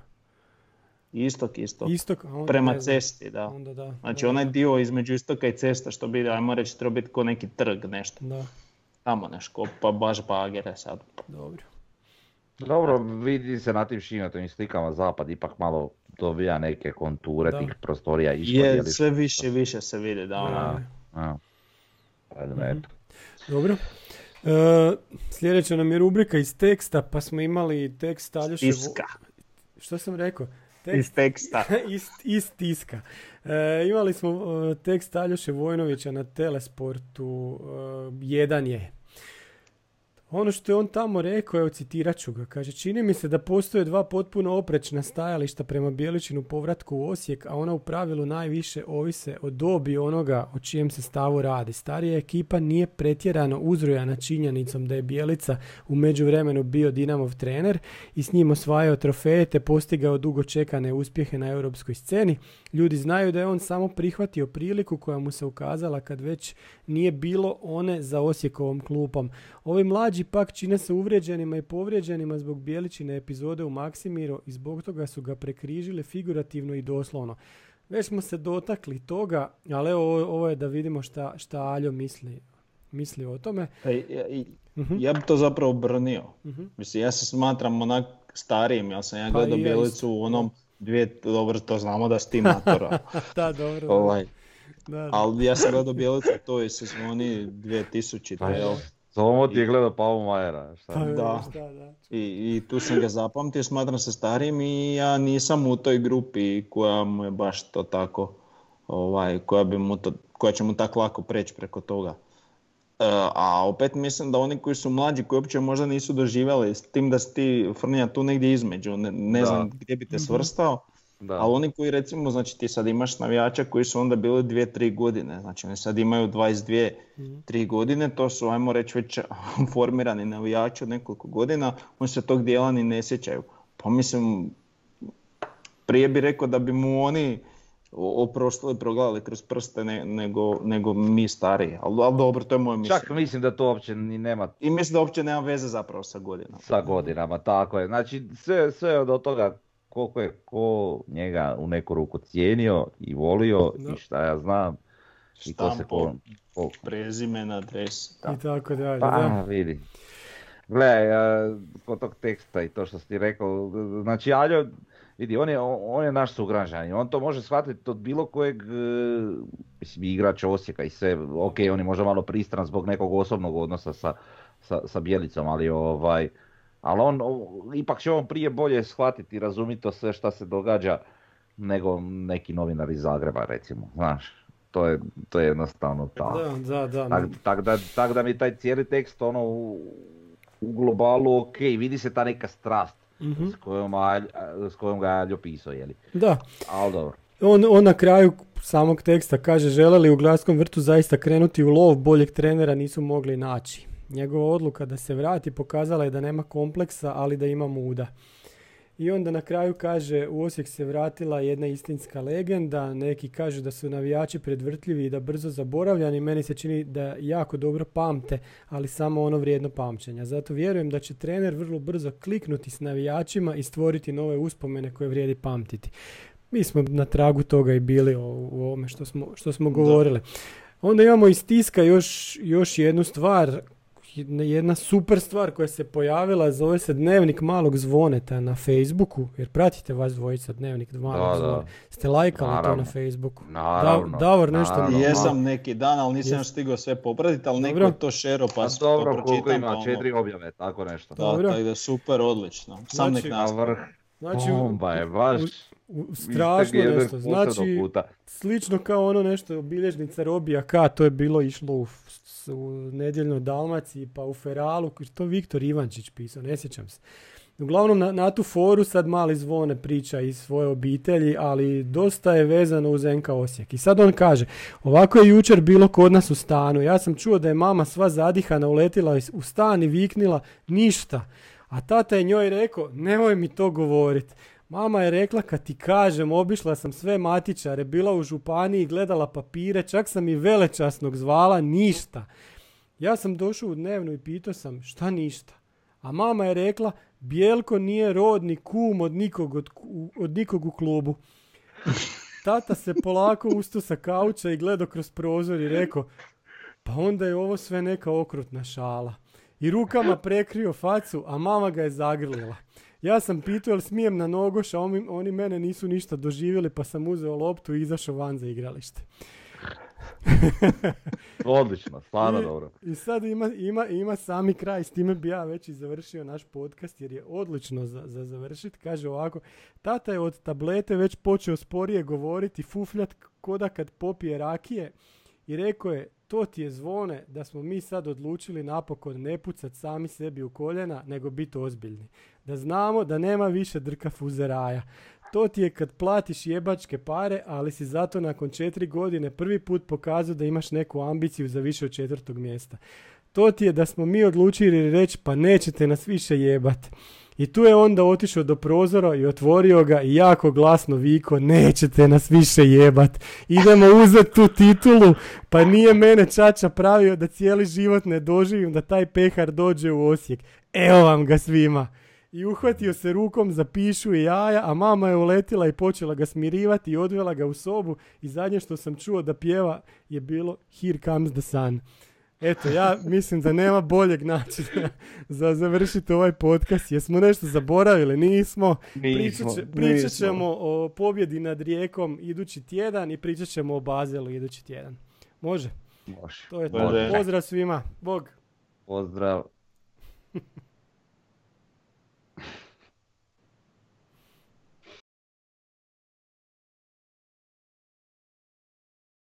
Istok, istok, Istok, a onda prema ne cesti, da. Onda da. Znači da, onaj da, dio između istoka i cesta što bi, ajmo reći, treba biti ko neki trg, nešto. Da, Tamo nešto, pa baš bagere sad. dobro. Dobro, vidi se na tim šimetovim slikama zapad ipak malo dobija neke konture Da. tih prostorija ispod. Je, jeli, sve više i više se vidi da ono, Da. a. Pa da, eto. Dobro. E, sljedeća nam je rubrika iz teksta, pa smo imali tekst Aljoše... Vo- tiska Što sam rekao? Iz teksta. iz, iz tiska. E, imali smo e, tekst Aljoše Vojnovića na Telesportu. e, jedan je. Ono što je on tamo rekao, evo citirat ću ga, kaže čini mi se da postoje dva potpuno oprečna stajališta prema Bijeličinu povratku u Osijek, a ona u pravilu najviše ovise o dobi onoga o čijem se stavu radi. Starija ekipa nije pretjerano uzrojana činjenicom da je Bijelica u međuvremenu bio Dinamov trener i s njim osvajao trofeje te postigao dugo čekane uspjehe na europskoj sceni. Ljudi znaju da je on samo prihvatio priliku koja mu se ukazala kad već nije bilo one za Osijekovom klupom. Ovi mlađi pak čine se uvrijeđenima i povrijeđenima zbog bijeličine epizode u Maksimiro i zbog toga su ga prekrižile figurativno i doslovno. Već smo se dotakli toga, ali evo ovo, ovo je da vidimo šta, šta Aljo misli, misli o tome. Pa i- ja, Mhm. ja bi to zapravo obrnio. Mhm. Mislim, ja se smatram onak starijim, jel sam ja Pa gledao ja Bjelicu u onom dvije, dobro to znamo da si. Da, dobro. ovaj, Da, da. ali ja sam gledao Bjelicu u toj sezoni 2000, Pa? Samo ti je gledao Pavu Majera. Šta? Pa, Da. šta, da. I, I tu sam ga zapamtio, smatram se starijim i ja nisam u toj grupi koja mu je baš to tako, ovaj, koja, bi mu to, koja će mu tako lako preći preko toga. E, a opet mislim da oni koji su mlađi, koji uopće možda nisu doživjeli, s tim da si ti Frnja tu negdje između, ne, ne znam gdje bi te svrstao, Da. ali oni koji recimo, znači ti sad imaš navijača koji su onda bili 2-3 godine, znači oni sad imaju 22 3 godine, to su ajmo reći već formirani navijači od nekoliko godina, oni se tog dijela ni ne sjećaju. Pa mislim, prije bi rekao da bi mu oni oprostili, progledali kroz prste ne- nego, nego mi stariji, ali, ali dobro, to je moje mišljenje. Čak mislim da to uopće ni nema I mislim da uopće nema veze zapravo sa godinom. sa godinama, tako je. Znači sve, sve od toga koliko je ko njega u neku ruku cijenio i volio Da. i šta ja znam. I ko se Štampo, ko, ko- prezime, adres, da. I tako dalje, Pa da. vidi. Gledaj, a, kod tog teksta i to što si ti rekao, znači Aljo, vidi, on je, on je naš sugrađanin, on to može shvatiti od bilo kojeg, e, mislim, igrač Osijeka i sve, ok, on je možda malo pristran zbog nekog osobnog odnosa sa, sa, sa Bjelicom, ali ovaj, ali on, ipak će on prije bolje shvatiti i razumjeti to sve šta se događa nego neki novinar iz Zagreba, recimo, znaš, to je, to je jednostavno tako. Da, da, da. Tak, tak da, tak da mi taj cijeli tekst ono u, u globalu ok, vidi se ta neka strast Mhm. s, kojom, s kojom ga je Aljo pisao, jeli. Da, Ali dobro. On, on na kraju samog teksta kaže žele li u Gladskom vrtu zaista krenuti u lov, boljeg trenera nisu mogli naći. Njegova odluka da se vrati pokazala je da nema kompleksa, ali da ima muda. I onda na kraju kaže u Osijek se vratila jedna istinska legenda, neki kažu da su navijači predvrtljivi i da brzo zaboravljani, meni se čini da jako dobro pamte, ali samo ono vrijedno pamćenja. Zato vjerujem da će trener vrlo brzo kliknuti s navijačima i stvoriti nove uspomene koje vrijedi pamtiti. Mi smo na tragu toga i bili u, u ovome što smo, što smo govorili. Onda imamo iz tiska još, još jednu stvar, jedna- super stvar koja se pojavila, zove se Dnevnik malog zvoneta na Facebooku, jer pratite vas dvojica Dnevnik malog zvoneta. Ste lajkali to Naravno. na Facebooku? Naravno, Da- Davor nešto naravno. Jesam neki dan, ali nisam Jes- stigao sve popratiti, ali neko Dobro. je to šero pa, Pa s- pa dobro, koliko ima, pa ono, četiri objave, tako nešto. Da, Dobro. tako da super, odlično. Sam Znači- nek nastavi. vrh, Znači, bomba je baš. u- u- strašno nešto. Znači. Slično kao ono nešto bilježnica Robija K, to je bilo išlo u, u nedjeljnoj Dalmaciji, pa u Feralu, to Viktor Ivančić pisao, ne sjećam se. Uglavnom na, na tu foru sad mali zvone priča iz svoje obitelji, ali dosta je vezano uz NK Osijek. I sad on kaže, ovako je jučer bilo kod nas u stanu. Ja sam čuo da je mama sva zadihana uletila u stan i viknila ništa. A tata je njoj rekao, nemoj mi to govorit. Mama je rekla kad ti kažem, obišla sam sve matičare, bila u županiji, gledala papire, čak sam i velečasnog zvala, ništa. Ja sam došao u dnevnu i pitao sam, šta ništa? A mama je rekla, Bijelko nije rodni kum od nikog, od, od nikog u klubu. Tata se polako ustao sa kauča i gledao kroz prozor i rekao, pa onda je ovo sve neka okrutna šala. I rukama prekrio facu, a mama ga je zagrlila. Ja sam pitao jel smijem na nogoš, a oni, oni mene nisu ništa doživjeli, pa sam uzeo loptu i izašao van za igralište. Odlično, stvarno dobro. I sad ima, ima, ima sami kraj, s time bi ja već i završio naš podcast jer je odlično za, za završiti. Kaže ovako, tata je od tablete već počeo sporije govoriti, fufljat koda kad popije rakije i rekao je, to ti je zvone da smo mi sad odlučili napokon ne pucat sami sebi u koljena, nego biti ozbiljni. Da znamo da nema više drka fuzeraja. To ti je kad platiš jebačke pare, ali si zato nakon četiri godine prvi put pokazao da imaš neku ambiciju za više od četvrtog mjesta. To ti je da smo mi odlučili reći pa nećete nas više jebat. I tu je onda otišao do prozora i otvorio ga i jako glasno viko nećete nas više jebat. Idemo uzeti tu titulu, pa nije mene čača pravio da cijeli život ne doživim da taj pehar dođe u Osijek. Evo vam ga svima. I uhvatio se rukom za pišu i jaja, a mama je uletila i počela ga smirivati i odvela ga u sobu i zadnje što sam čuo da pjeva je bilo Here comes the sun. Eto, ja mislim da nema boljeg načina za završiti ovaj podcast. Jesmo nešto zaboravili? Nismo. Pričat, Nismo, će- pričat nismo. ćemo o pobjedi nad Rijekom idući tjedan i pričat ćemo o Bazelu idući tjedan. Može? Može. To je to. Može. Pozdrav svima. Bog. Pozdrav.